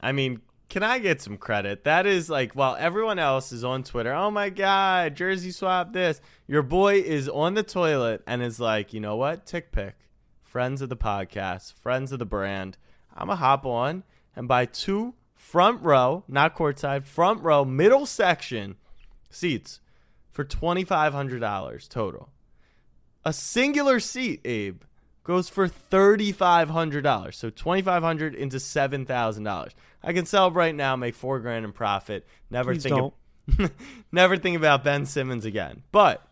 I mean, can I get some credit? That is like while everyone else is on Twitter, oh my god, jersey swap this. Your boy is on the toilet and is like, you know what? TickPick. Friends of the podcast, friends of the brand. I'ma hop on and buy two front row, not courtside, front row, middle section seats for twenty five hundred dollars total. A singular seat, Abe, goes for thirty five hundred dollars. So twenty five hundred into seven thousand dollars. I can sell right now, make four grand in profit. Never Please think, [laughs] never think about Ben Simmons again. But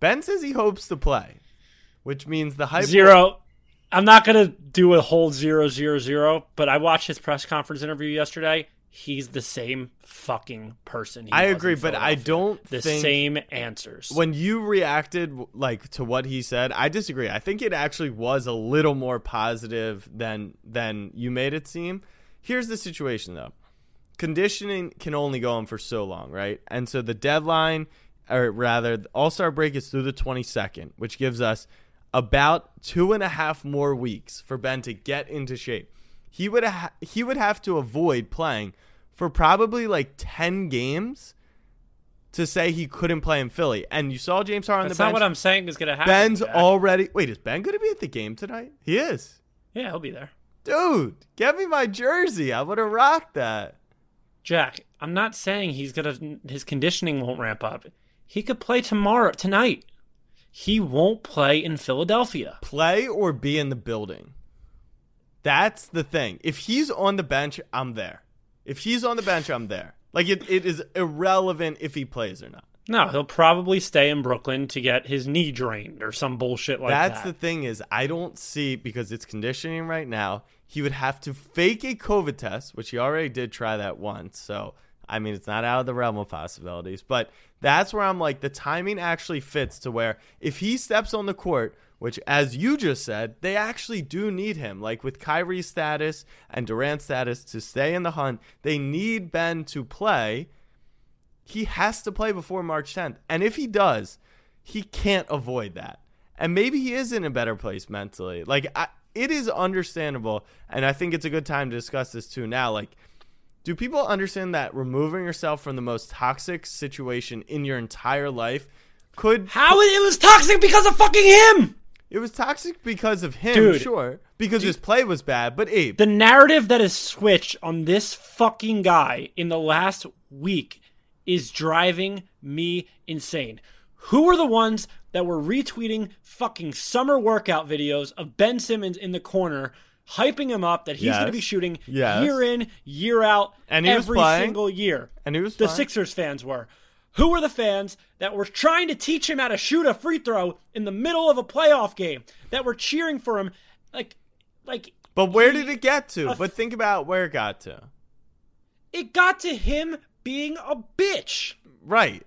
Ben says he hopes to play, which means the hype. Zero. I'm not gonna do a whole zero zero zero, but I watched his press conference interview yesterday. He's the same fucking person. he I agree, but I don't the same answers. when you reacted like to what he said, I disagree. I think it actually was a little more positive than than you made it seem. Here's the situation though. Conditioning can only go on for so long, right? And so the deadline or rather the All-Star break is through the 22nd, which gives us about two and a half more weeks for Ben to get into shape. He would ha- he would have to avoid playing for probably like 10 games to say he couldn't play in Philly. And you saw James Harden on That's the not what I'm saying is gonna happen. Ben's already. Wait, is Ben going to be at the game tonight? He is. Yeah, he'll be there. Dude, get me my jersey. I would have rocked that. Jack, I'm not saying he's gonna his conditioning won't ramp up. He could play tomorrow tonight. He won't play in Philadelphia. Play or be in the building. That's the thing. If he's on the bench, I'm there. If he's on the bench, I'm there. Like it, it is irrelevant if he plays or not. No, he'll probably stay in Brooklyn to get his knee drained or some bullshit like That's that. That's the thing is I don't see because it's conditioning right now. He would have to fake a COVID test, which he already did try that once. So I mean, it's not out of the realm of possibilities. But that's where I'm like the timing actually fits to where if he steps on the court, which as you just said, they actually do need him. Like with Kyrie's status and Durant's status to stay in the hunt, they need Ben to play he has to play before March 10th. And if he does, he can't avoid that. And maybe he is in a better place mentally. Like, I, it is understandable. And I think it's a good time to discuss this too now. Like, do people understand that removing yourself from the most toxic situation in your entire life Could How it was toxic because of fucking him. It was toxic because of him, Dude, sure. Because his play was bad, but Abe, The narrative that has switched on this fucking guy in the last week is driving me insane. Who were the ones that were retweeting fucking summer workout videos of Ben Simmons in the corner, hyping him up that he's going to be shooting Yes. year in, year out, And every single year? and he was the fine. Sixers fans were. Who were the fans that were trying to teach him how to shoot a free throw in the middle of a playoff game? That were cheering for him, like, like But where he- did it get to? but think about where it got to. it got to him being a bitch, Right.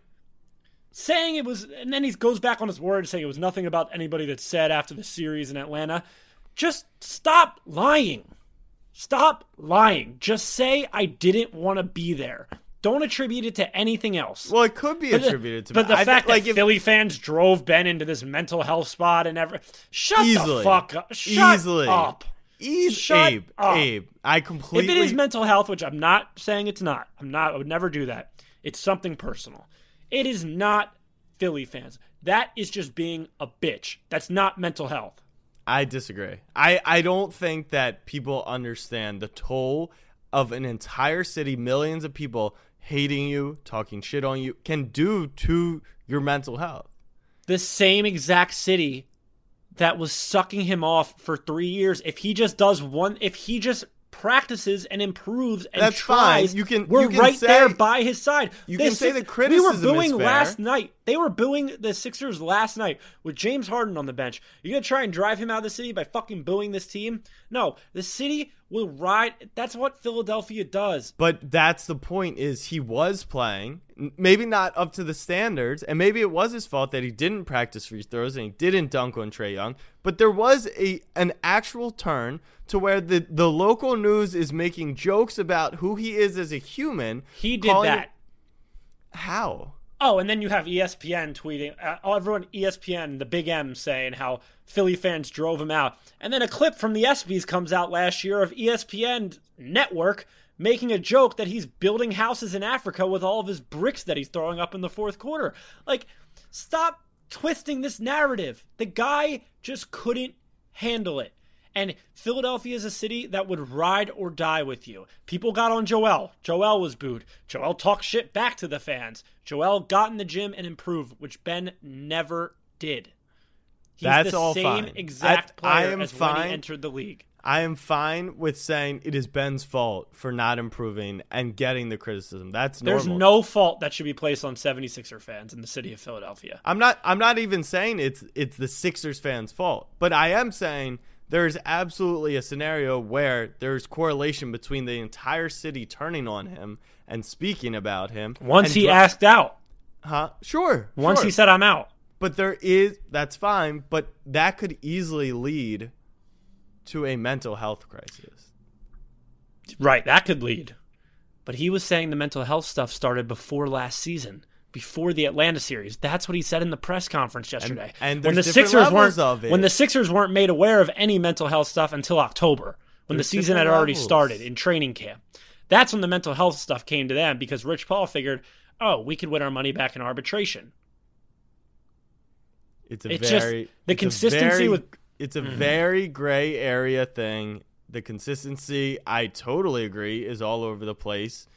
saying it was, and then he goes back on his word, saying it was nothing about anybody that said after the series in Atlanta. Just stop lying. Stop lying. Just say I didn't want to be there. Don't attribute it to anything else. Well, it could be But the- attributed to but the I fact think, like that if, Philly fans drove Ben into this mental health spot and ever shut Easily. the fuck up. Shut Easily. up. Ease, Shut Abe, up. Abe, I completely. If it is mental health, which I'm not saying it's not, I'm not. I would never do that. It's something personal. It is not Philly fans. That is just being a bitch. That's not mental health. I disagree. I, I don't think that people understand the toll of an entire city, millions of people hating you, talking shit on you, can do to your mental health. The same exact city that was sucking him off for three years. If he just does one, if he just practices and improves and That's fine. tries, You can- we're you can right say- there by his side. you The can say the criticism We were booing last night. They were booing the Sixers last night with James Harden on the bench. You're gonna try and drive him out of the city by fucking booing this team? No, the city will ride. That's what Philadelphia does. But that's the point is he was playing, maybe not up to the standards, and maybe it was his fault that he didn't practice free throws and he didn't dunk on Trae Young. But there was a an actual turn to where the, the local news is making jokes about who he is as a human. He did that. how? Oh, and then you have ESPN tweeting, uh, everyone ESPN, the Big M, saying how Philly fans drove him out. And then a clip from the ESPYs comes out last year of ESPN network making a joke that he's building houses in Africa with all of his bricks that he's throwing up in the fourth quarter. Like, stop twisting this narrative. The guy just couldn't handle it. And Philadelphia is a city that would ride or die with you. People got on Joel. Joel was booed. Joel talked shit back to the fans. Joel got in the gym and improved, which Ben never did. He's That's the all same fine. exact I- I player am as when fine. he entered the league. I am fine with saying it is Ben's fault for not improving and getting the criticism. That's normal. There's no fault that should be placed on 76er fans in the city of Philadelphia. I'm not I'm not even saying it's it's the Sixers fans' fault, but I am saying there's absolutely a scenario where there's correlation between the entire city turning on him and speaking about him. Once he dri- asked out, huh? Sure. once sure. he said, I'm out. but there is that's fine, but that could easily lead to a mental health crisis. Right, that could lead. But he was saying the mental health stuff started before last season, before the Atlanta series. That's what he said in the press conference yesterday. and when the Sixers weren't when the Sixers weren't made aware of any mental health stuff until October, when There's the season had already levels. started in training camp. That's when the mental health stuff came to them because Rich Paul figured, "Oh, we could win our money back in arbitration." It's a It's just very the it's a consistency very- with- it's a mm-hmm. very gray area thing. The consistency, I totally agree, is all over the place.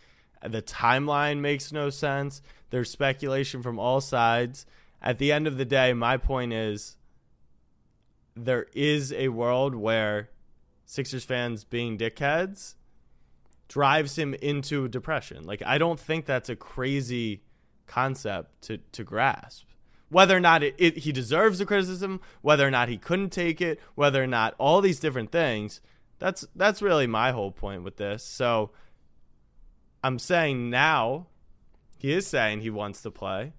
The timeline makes no sense. There's speculation from all sides. At the end of the day, my point is there is a world where Sixers fans being dickheads drives him into depression. Like I don't think that's a crazy concept to to grasp. Whether or not it, it, he deserves the criticism, whether or not he couldn't take it, whether or not all these different things. That's that's really my whole point with this. So I'm saying now he is saying he wants to play.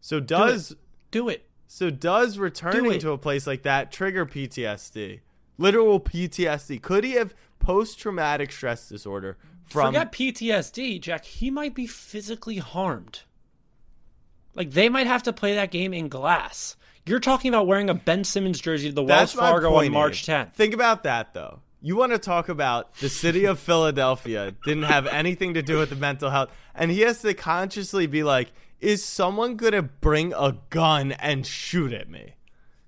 So does Do it. so does returning it. to a place like that trigger PTSD? Literal PTSD. Could he have post traumatic stress disorder from Forget PTSD, Jack. He might be physically harmed. Like they might have to play that game in glass. You're talking about wearing a Ben Simmons jersey to the Wells That's my Fargo on March Abe. 10th. Think about that though. You want to talk about the city of Philadelphia didn't have anything to do with the mental health, and he has to consciously be like, "Is someone gonna bring a gun and shoot at me?"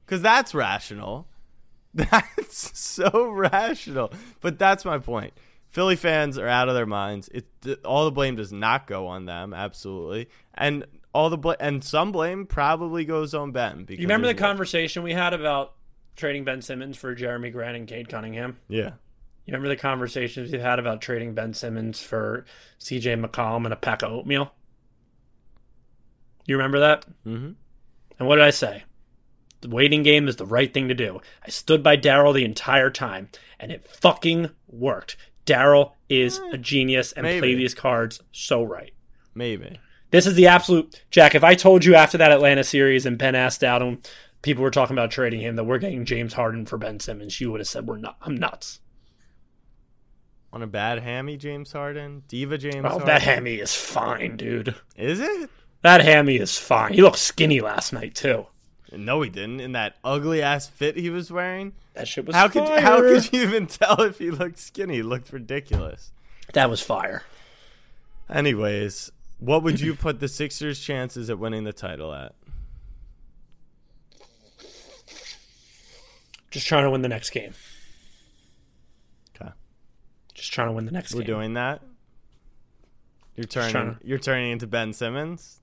Because that's rational. [laughs] That's so rational. But that's my point. Philly fans are out of their minds. It all the blame does not go on them, absolutely, and all the bl- and some blame probably goes on Ben. Because You remember the conversation we had about trading Ben Simmons for Jerami Grant and Cade Cunningham? Yeah. You remember the conversations we had about trading Ben Simmons for CJ McCollum and a pack of oatmeal? You remember that? Mm-hmm. And what did I say? The waiting game is the right thing to do. I stood by Daryl the entire time, and it fucking worked. Daryl is a genius and maybe. play these cards so right. Maybe. This is the absolute Jack. If I told you after that Atlanta series and Ben asked out him, people were talking about trading him that we're getting James Harden for Ben Simmons, you would have said we're not. I'm nuts. On a bad hammy, James Harden, diva James. Oh, Harden. that hammy is fine, dude. is it? That hammy is fine. He looked skinny last night too. No, he didn't. In that ugly ass fit he was wearing. That shit was How could how could you even [laughs] tell if he looked skinny? He looked ridiculous. that was fire. Anyways, what would you put the Sixers' chances at winning the title at? Just trying to win the next game. Okay. Just trying to win the next game. We're game. doing that. You're turning. to- You're turning into Ben Simmons.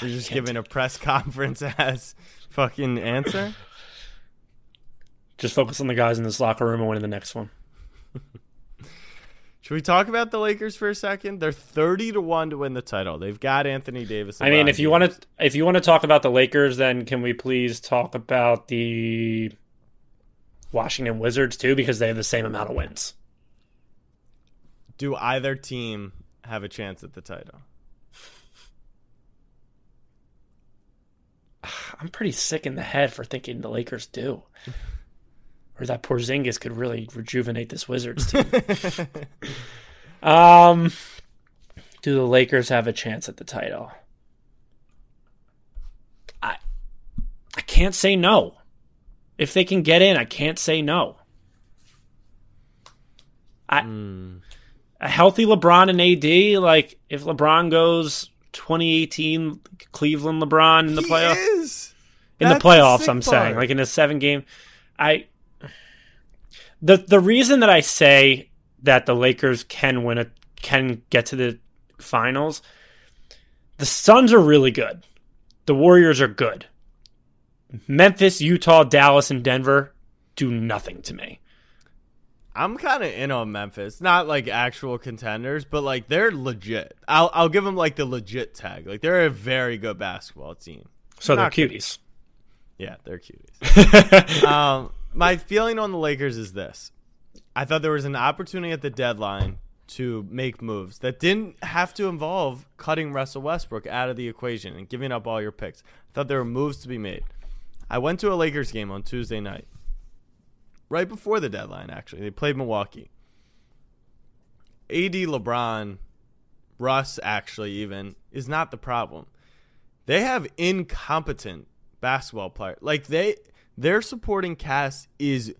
You're just [sighs] giving a press [laughs] conference as fucking answer. Just focus on the guys in this locker room and winning the next one. [laughs] Should we talk about the Lakers for a second? They're thirty to one to win the title. They've got Anthony Davis. I mean, if you want to, if you want to talk about the Lakers, then can we please talk about the Washington Wizards too, because they have the same amount of wins. do either team have a chance at the title? [sighs] I'm pretty sick in the head for thinking the Lakers do, [laughs] or that Porzingis could really rejuvenate this Wizards team. [laughs] um, do the Lakers have a chance at the title? I I can't say no. If they can get in, I can't say no. I a healthy LeBron and AD, like if LeBron goes 2018 Cleveland LeBron in the playoffs. in the the playoffs sick i'm saying like in a seven game i the the reason that i say that the lakers can win a can get to the finals the suns are really good the warriors are good memphis utah dallas and denver do nothing to me I'm kind of in on Memphis. Not like actual contenders, but like they're legit. I'll I'll give them like the legit tag. Like they're a very good basketball team. so they're Not- cuties Yeah, they're cuties. [laughs] um, my feeling on the Lakers is this: I thought there was an opportunity at the deadline to make moves that didn't have to involve cutting Russell Westbrook out of the equation and giving up all your picks. I thought there were moves to be made. I went to a Lakers game on Tuesday night, right before the deadline. Actually, they played Milwaukee. AD, LeBron, Russ, actually, even is not the problem they have incompetent basketball players. Like they their supporting cast is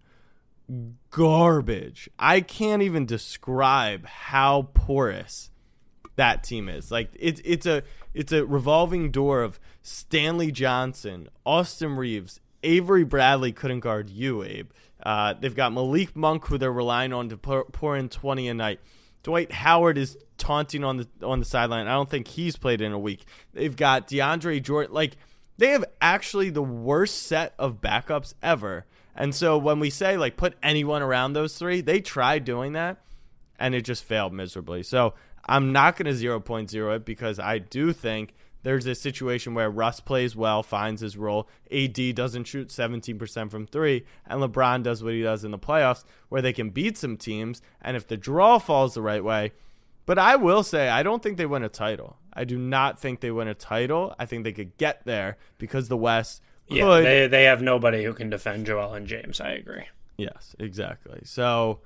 garbage. I can't even describe how porous that team is. Like it's it's a it's a revolving door of Stanley Johnson, Austin Reaves, Avery Bradley couldn't guard you, Abe. Uh, they've got Malik Monk, who they're relying on to pour, pour in twenty a night. Dwight Howard is taunting on the on the sideline. I don't think he's played in a week. They've got DeAndre Jordan. Like they have actually the worst set of backups ever. And so when we say like put anyone around those three, they tried doing that and it just failed miserably. So I'm not going to 0.0 it because I do think there's a situation where Russ plays well, finds his role. AD doesn't shoot 17% from three, and LeBron does what he does in the playoffs, where they can beat some teams. And if the draw falls the right way, but I will say, I don't think they win a title. I do not think they win a title. I think they could get there because the West could. yeah they, they have nobody who can defend joel and james i agree Yes, exactly. So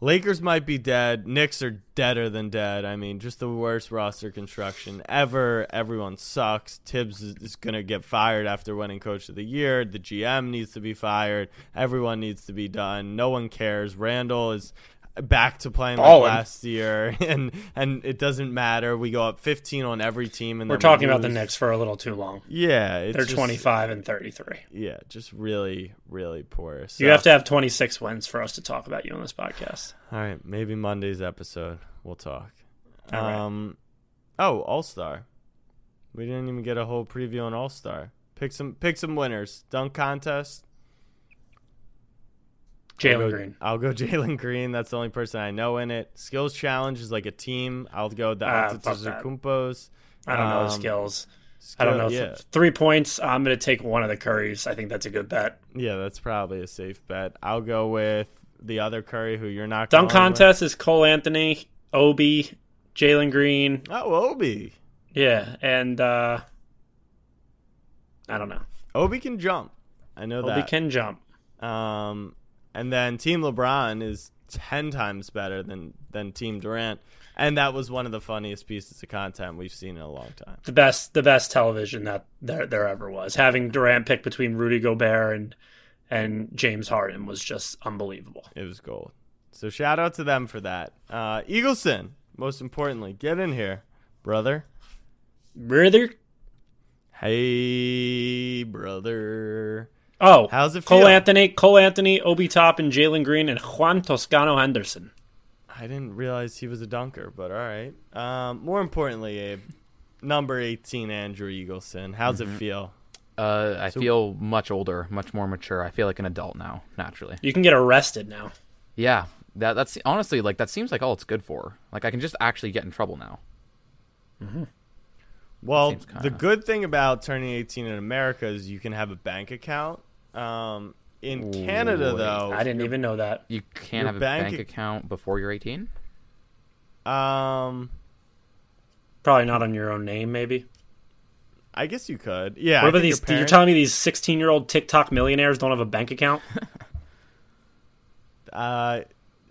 Lakers might be dead. Knicks are deader than dead. I mean, just the worst roster construction ever. Everyone sucks. Thibs is, is going to get fired after winning Coach of the Year. The GM needs to be fired. Everyone needs to be done. No one cares. Randle is back to playing like Ballin'. last year, [laughs] and and it doesn't matter. We go up 15 on every team, and We're then we talking about the. Knicks for a little too long. Yeah, it's They're just- 25 and 33. Yeah, just really, really poor. So, You have to have 26 wins for us to talk about you on this podcast. All right, maybe Monday's episode we'll talk. All right. Um, oh, All Star. We didn't even get a whole preview on All Star. Pick some, pick some winners. Dunk contest. Jalen Green. I'll go [laughs] Jalen Green. That's the only person I know in it. Skills challenge is like a team. I'll go the Ah, fuck. Antetokounmpos. I don't know the Um, skills. I don't know. Yeah, Three points. I'm going to take one of the Currys. I think that's a good bet. yeah, that's probably a safe bet. I'll go with the other Curry who you're not. Dunk going with. contest is Cole Anthony, Obi, Jalen Green. Oh, Obi. Yeah, and uh I don't know. Obi can jump. I know Obi that. Obi can jump. Um, and then Team LeBron is ten times better than than Team Durant, and that was one of the funniest pieces of content we've seen in a long time. The best, the best television that there, there ever was. Having Durant pick between Rudy Gobert and and James Harden was just unbelievable. It was gold. So shout out to them for that. Uh, Eagleson, most importantly, get in here, brother. Brother. Hey, brother. Oh, How's it Cole feel? Anthony, Cole Anthony, Obi Top, and Jalen Green, and Juan Toscano-Anderson. I didn't realize he was a dunker, but all right. Um, more importantly, Abe, number eighteen, Andrew Eagleson. How's Mm-hmm. it feel? Uh, I feel much older, much more mature. I feel like an adult now, naturally. You can get arrested now. Yeah, that that's honestly like that seems like all it's good for. Like I can just actually get in trouble now. Well, kinda- the good thing about turning 18 in America is you can have a bank account. Um, in Canada, Wait. though, I didn't even know that. You can't have a bank bank, account before you're 18. Um, Probably not on your own name, maybe. I guess you could. Yeah. what about think your these? You're telling me these 16 year old TikTok millionaires don't have a bank account? [laughs] Uh,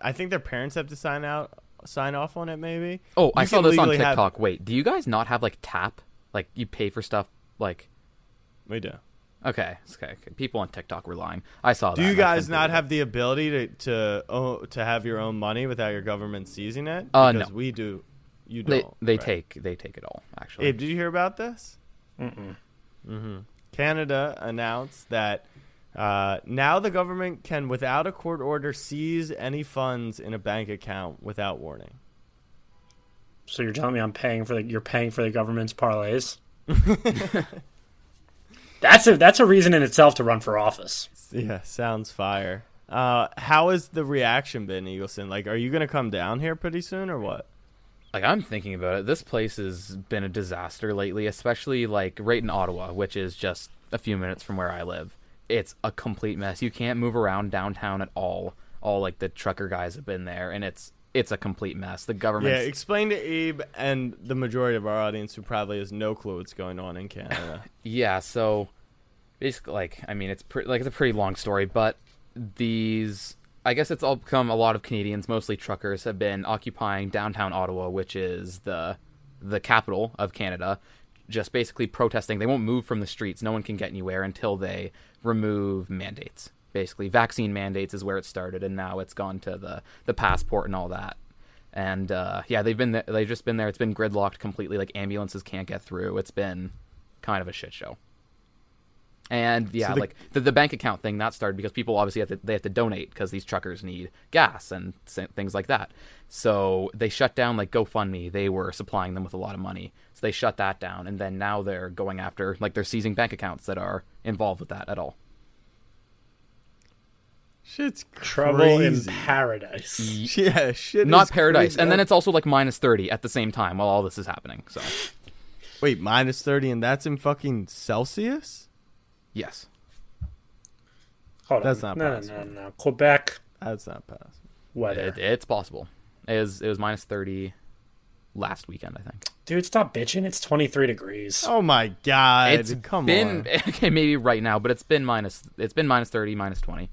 I think their parents have to sign out, sign off on it. Maybe. Oh, I saw this on legally have- TikTok. Wait, do you guys not have like tap? Like you pay for stuff like we do. Okay, okay, okay. people on TikTok were lying. I saw that. Do you guys couldn't not have the ability to to oh, to have your own money without your government seizing it? Uh, no. we do. You They don't. they right? take they take it all actually. Abe, did you hear about this? Mm-mm. Canada announced that uh, now the government can, without a court order, seize any funds in a bank account without warning. so you're telling me I'm paying for the you're paying for the government's parlays? [laughs] [laughs] that's a that's a reason in itself to run for office. Yeah, sounds fire. Uh, how has the reaction been, Eagleson? Like, are you gonna come down here pretty soon or what? like I'm thinking about it. This place has been a disaster lately, especially like right in Ottawa, which is just a few minutes from where I live. It's a complete mess. You can't move around downtown at all. All like the trucker guys have been there, and it's it's a complete mess. The government. Yeah, explain to Abe and the majority of our audience who probably has no clue what's going on in Canada. [laughs] Yeah, so basically, like, I mean, it's pretty, like it's a pretty long story, but these, I guess, it's all become a lot of Canadians, mostly truckers, have been occupying downtown Ottawa, which is the the capital of Canada, just basically protesting. They won't move from the streets. No one can get anywhere until they remove mandates. Basically, vaccine mandates is where it started, and now it's gone to the the passport and all that. And uh, yeah, they've been there, they've just been there. It's been gridlocked completely. Like ambulances can't get through. It's been kind of a shit show. And yeah, the- like the, the bank account thing that started because people obviously have to they have to donate because these truckers need gas and things like that. So they shut down like GoFundMe. They were supplying them with a lot of money, so they shut that down. And then now they're going after like they're seizing bank accounts that are involved with that at all. Shit's Trouble crazy. in paradise. [laughs] Yeah, shit. Not is paradise, crazy. and then it's also like minus thirty at the same time while all this is happening. So wait minus thirty, and that's in fucking Celsius. yes, Hold That's on. not no, no, no, no. Quebec That's not possible. weather. it, it's possible. It was it was minus thirty last weekend, I think. Dude, stop bitching. It's 23 degrees. Oh my god! It's come been on. [laughs] okay, maybe right now, but it's been minus. It's been minus thirty, minus twenty.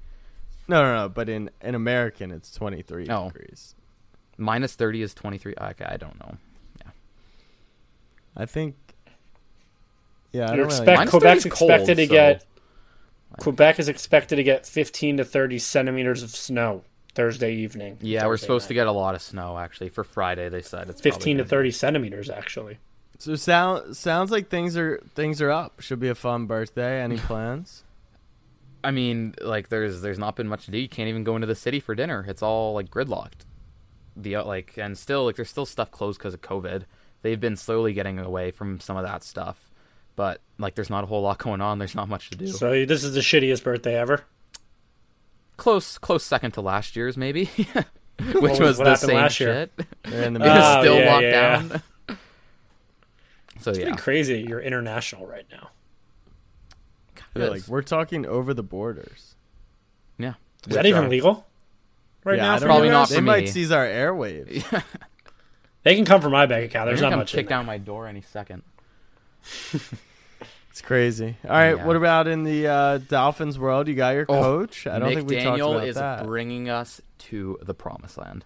No, no, no. But in in American, it's 23 Oh. degrees. Minus 30 is 23. Okay, I don't know. Yeah, I think. Yeah, I You don't really. expect Minus Quebec's 30 is cold, expected to so- get Quebec is expected to get 15 to 30 centimeters of snow Thursday evening. Yeah, we're Thursday supposed to get a lot of snow actually for Friday. They said it's 15 to probably 30 centimeters actually. So sound sounds like things are things are up. Should be a fun birthday. Any [laughs] plans? I mean, like there's there's not been much to do. You can't even go into the city for dinner. It's all like gridlocked. The uh, like and still like there's still stuff closed because of COVID. They've been slowly getting away from some of that stuff, but like there's not a whole lot [laughs] going on. There's not much to do. So this is the shittiest birthday ever. close close second to last year's maybe, [laughs] which was- was, the same last year? shit. They're in the [laughs] It was Oh, still yeah, locked yeah, down. so It's yeah, pretty crazy. You're international right now. It Yeah, is. like we're talking over the borders. yeah. Is that even are- legal? Right yeah, now, for don't Probably not They for might seize our airwaves. [laughs] They can come from my bank account. There's They're not gonna much. kick in there. down my door any second. It's crazy. All right, Yeah. what about in the uh, Dolphins world? You got your Oh, coach. I don't Nick think we Daniel talked about is that. bringing us to the promised land.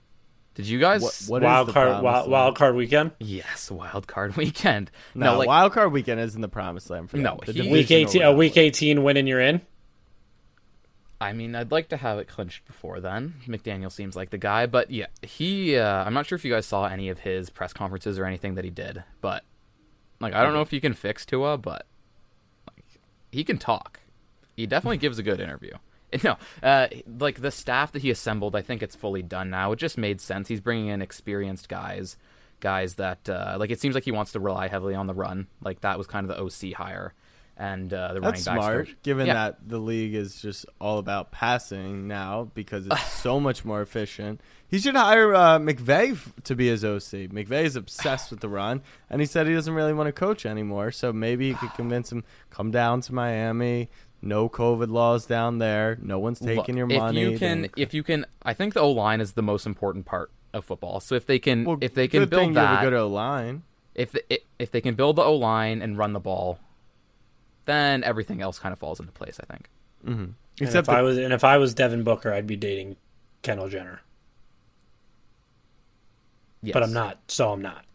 Did you guys? What- what is wild the card, wild, wild card weekend. Yes, wild card [laughs] weekend. No, No, like wild card weekend isn't the promised land for them. No, The he- Week 18, a week 18 win and you're in. I mean, I'd like to have it clinched before then. McDaniel seems like the guy, but yeah, he. Uh, I'm not sure if you guys saw any of his press conferences or anything that he did, but like, I don't know if you can fix Tua, but like, he can talk. He definitely gives a good interview. [laughs] No, uh, like the staff that he assembled, I think it's fully done now. It just made sense. He's bringing in experienced guys, guys that uh, like. It seems like he wants to rely heavily on the run. Like that was kind of the OC hire, and uh, the That's running smart, given Yeah. that the league is just all about passing now because it's [laughs] so much more efficient. He should hire uh, McVay f- to be his OC. McVay is obsessed with the run, and he said he doesn't really want to coach anymore. So maybe he could [sighs] convince him come down to Miami. No COVID laws down there. No one's taking your money. if money. you can, don't- if you can, I think the O line is the most important part of football. So if they can, Well, if they can good thing build you have that, a good O line. if the, if they can build the O line and run the ball, then everything else kind of falls into place. I think. Mm-hmm. And Except if I was and if I was Devin Booker, I'd be dating Kendall Jenner. Yes. But I'm not, so I'm not.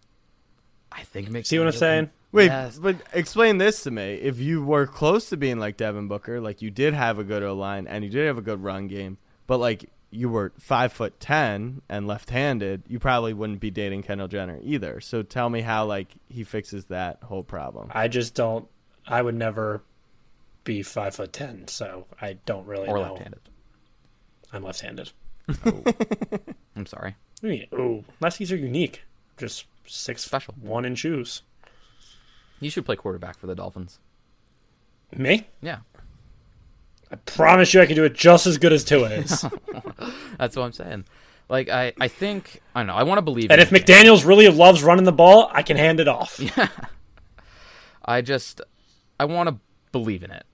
I think. McDaniel See what I'm saying? Wait, Yes. but explain this to me. If you were close to being like Devin Booker, like you did have a good O line and you did have a good run game, but like you were five foot ten and left handed, you probably wouldn't be dating Kendall Jenner either. So tell me how like he fixes that whole problem. I just don't. I would never be five foot ten, so I don't really or know. left-handed. I'm left-handed. [laughs] I'm sorry. What do mean? Ooh, lefties are unique. Just six Special. one in shoes. You should play quarterback for the Dolphins. Me? Yeah, I promise you, I can do it just as good as Tua is. [laughs] that's what I'm saying. Like I, I think I don't know. I want to believe. and in if McDaniel's really loves running the ball, I can hand it off. [laughs] Yeah. I just I want to believe in it,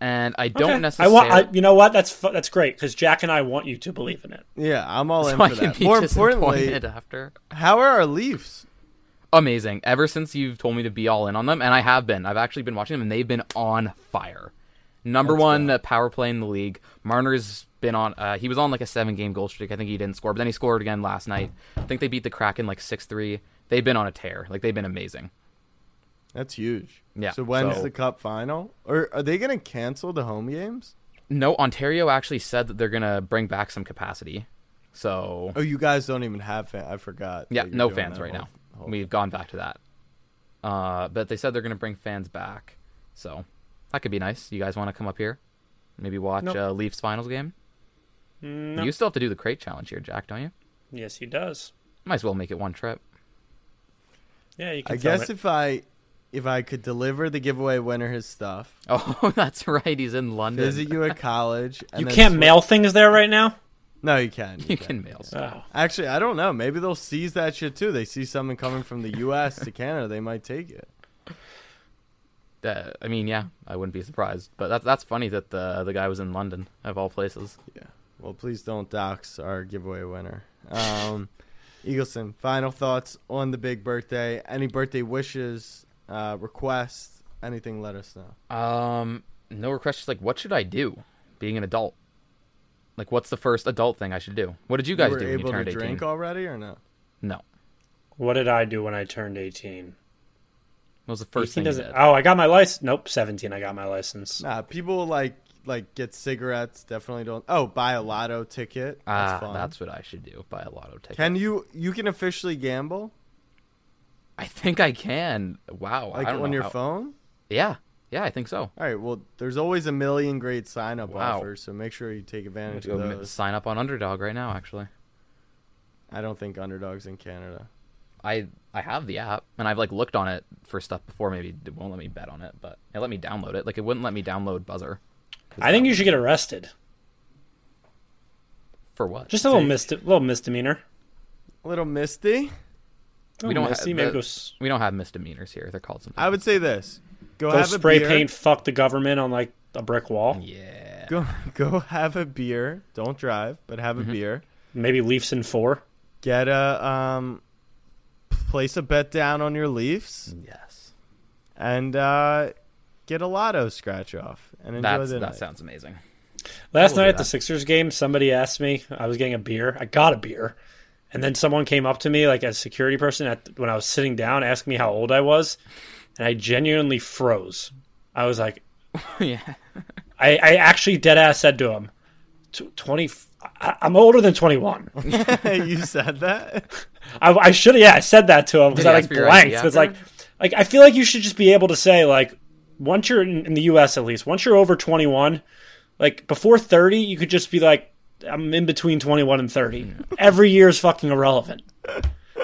and I don't Okay. I necessarily. want. I, you know what? That's fu- that's great because Jack and I want you to believe in it. Yeah, I'm all in so I for can that. be More importantly, after. how are our Leafs? Amazing. Ever since you've told me to be all in on them, and I have been. I've actually been watching them, and they've been on fire. Number one uh, power play in the league. Marner's been on. Uh, he was on like a seven game goal streak. I think he didn't score, but then he scored again last night. I think they beat the Kraken like six three. They've been on a tear. Like they've been amazing. That's huge. Yeah, So when's so- the Cup final? Or are they going to cancel the home games? No, Ontario actually said that they're gonna bring back some capacity. So Oh, you guys don't even have fans. I forgot. Yeah, no fans right now. Whole We've gone back to that. Uh, but they said they're going to bring fans back. So that could be nice. You guys want to come up here? Maybe watch Nope. uh, Leafs finals game? No. You still have to do the crate challenge here, Jack, don't you? Yes, he does. Might as well make it one trip. Yeah, you can. I film guess it. if I if I could deliver the giveaway winner his stuff, [laughs] Oh, that's right. He's in London. visit you at college. And you can't swi- mail things there right now. No, you can. You can mail yeah. stuff. Oh, Actually, I don't know. Maybe they'll seize that shit too. They see something coming from the U.S. to Canada, they might take it. Uh, I mean, yeah, I wouldn't be surprised. But that's that's funny that the the guy was in London of all places. Yeah. Well, please don't dox our giveaway winner. Um, [laughs] Eagleson, final thoughts on the big birthday. Any birthday wishes, uh, requests, anything? Let us know. Um, no requests. Just like, what should I do? Being an adult. Like, what's the first adult thing I should do? What did you You guys were do when you able to turned 18? drink already or no? No. What did I do when I turned 18? What was the first thing you doesn't. did? Oh, I got my license. Nope, 17. I got my license. Nah, people like like get cigarettes. Definitely don't. Oh, buy a lotto ticket. That's Ah, fun. that's what I should do. Buy a lotto ticket. Can you you can officially gamble I think I can. Wow. like I don't on know your how- phone? Yeah. Yeah, I think so. All right. Well, there's always a million great sign up Wow. offers, so make sure you take advantage gonna of go those. sign up on Underdog right now. Actually, I don't think underdogs in Canada. I I have the app and I've like looked on it for stuff before. Maybe it won't let me bet on it, but it let me download it. Like it wouldn't let me download Buzzer. I think you should get arrested. For what? Just a little, mis- little misdemeanor. A little misty. we don't misty, have the- go, s- we don't have misdemeanors here. They're called something. I would say this: go, go have spray a beer. paint, fuck the government on like a brick wall. Yeah. Go [laughs] go have a beer. Don't drive, but have a Mm-hmm. beer. Maybe Leafs in four. Get a um, place a bet down on your Leafs Yes. and uh, get a lotto scratch off and enjoy That's the that sounds amazing. Last will night at the. Sixers game, somebody asked me. I was getting a beer. I got a beer, and then someone came up to me, like a security person, at when I was sitting down, asking me how old I was, and I genuinely froze. I was like, [laughs] yeah. I, I actually dead ass said to him, "Tw- "20, I, I'm older than 21." [laughs] you said that. [laughs] I, I should have, yeah, I said that to him because I like blanked. Because like, like I feel like you should just be able to say like, once you're in, in the U.S. at least, once you're over 21, like before 30, you could just be like, I'm in between 21 and 30. Every year is fucking irrelevant.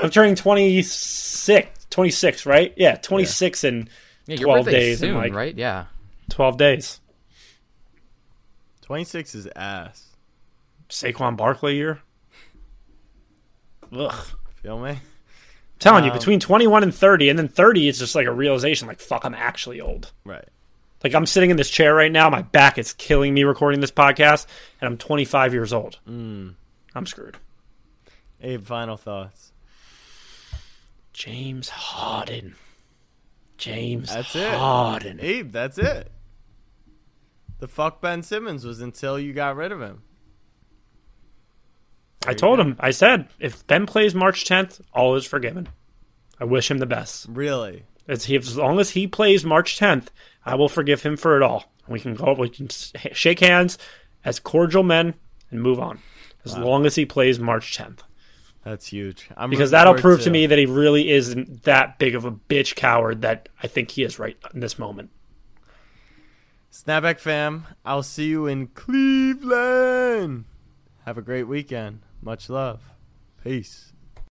I'm turning 26, 26, right? Yeah, 26 in Yeah, your 12 days soon, like right? Yeah. 12 days. Twenty six is ass. Saquon Barkley year. Ugh. Feel me? telling you, Um, between 21 and 30, and then 30, is just like a realization, like, fuck, I'm actually old. Right. Like, I'm sitting in this chair right now, my back is killing me recording this podcast, and I'm 25 years old. Mm. I'm screwed. Abe, final thoughts. James Harden. James That's it. Harden. Abe, that's it. The fuck Ben Simmons was until you got rid of him. I told him, I said, if Ben plays March 10th, all is forgiven. I wish him the best. Really? As, he, as long as he plays March 10th, I will forgive him for it all. We can go, we can shake hands as cordial men and move on. As long as he plays March 10th. That's huge. I'm because that'll prove to too. me that he really isn't that big of a bitch coward that I think he is right in this moment. Snapback fam, I'll see you in Cleveland. Have a great weekend. Much love. Peace.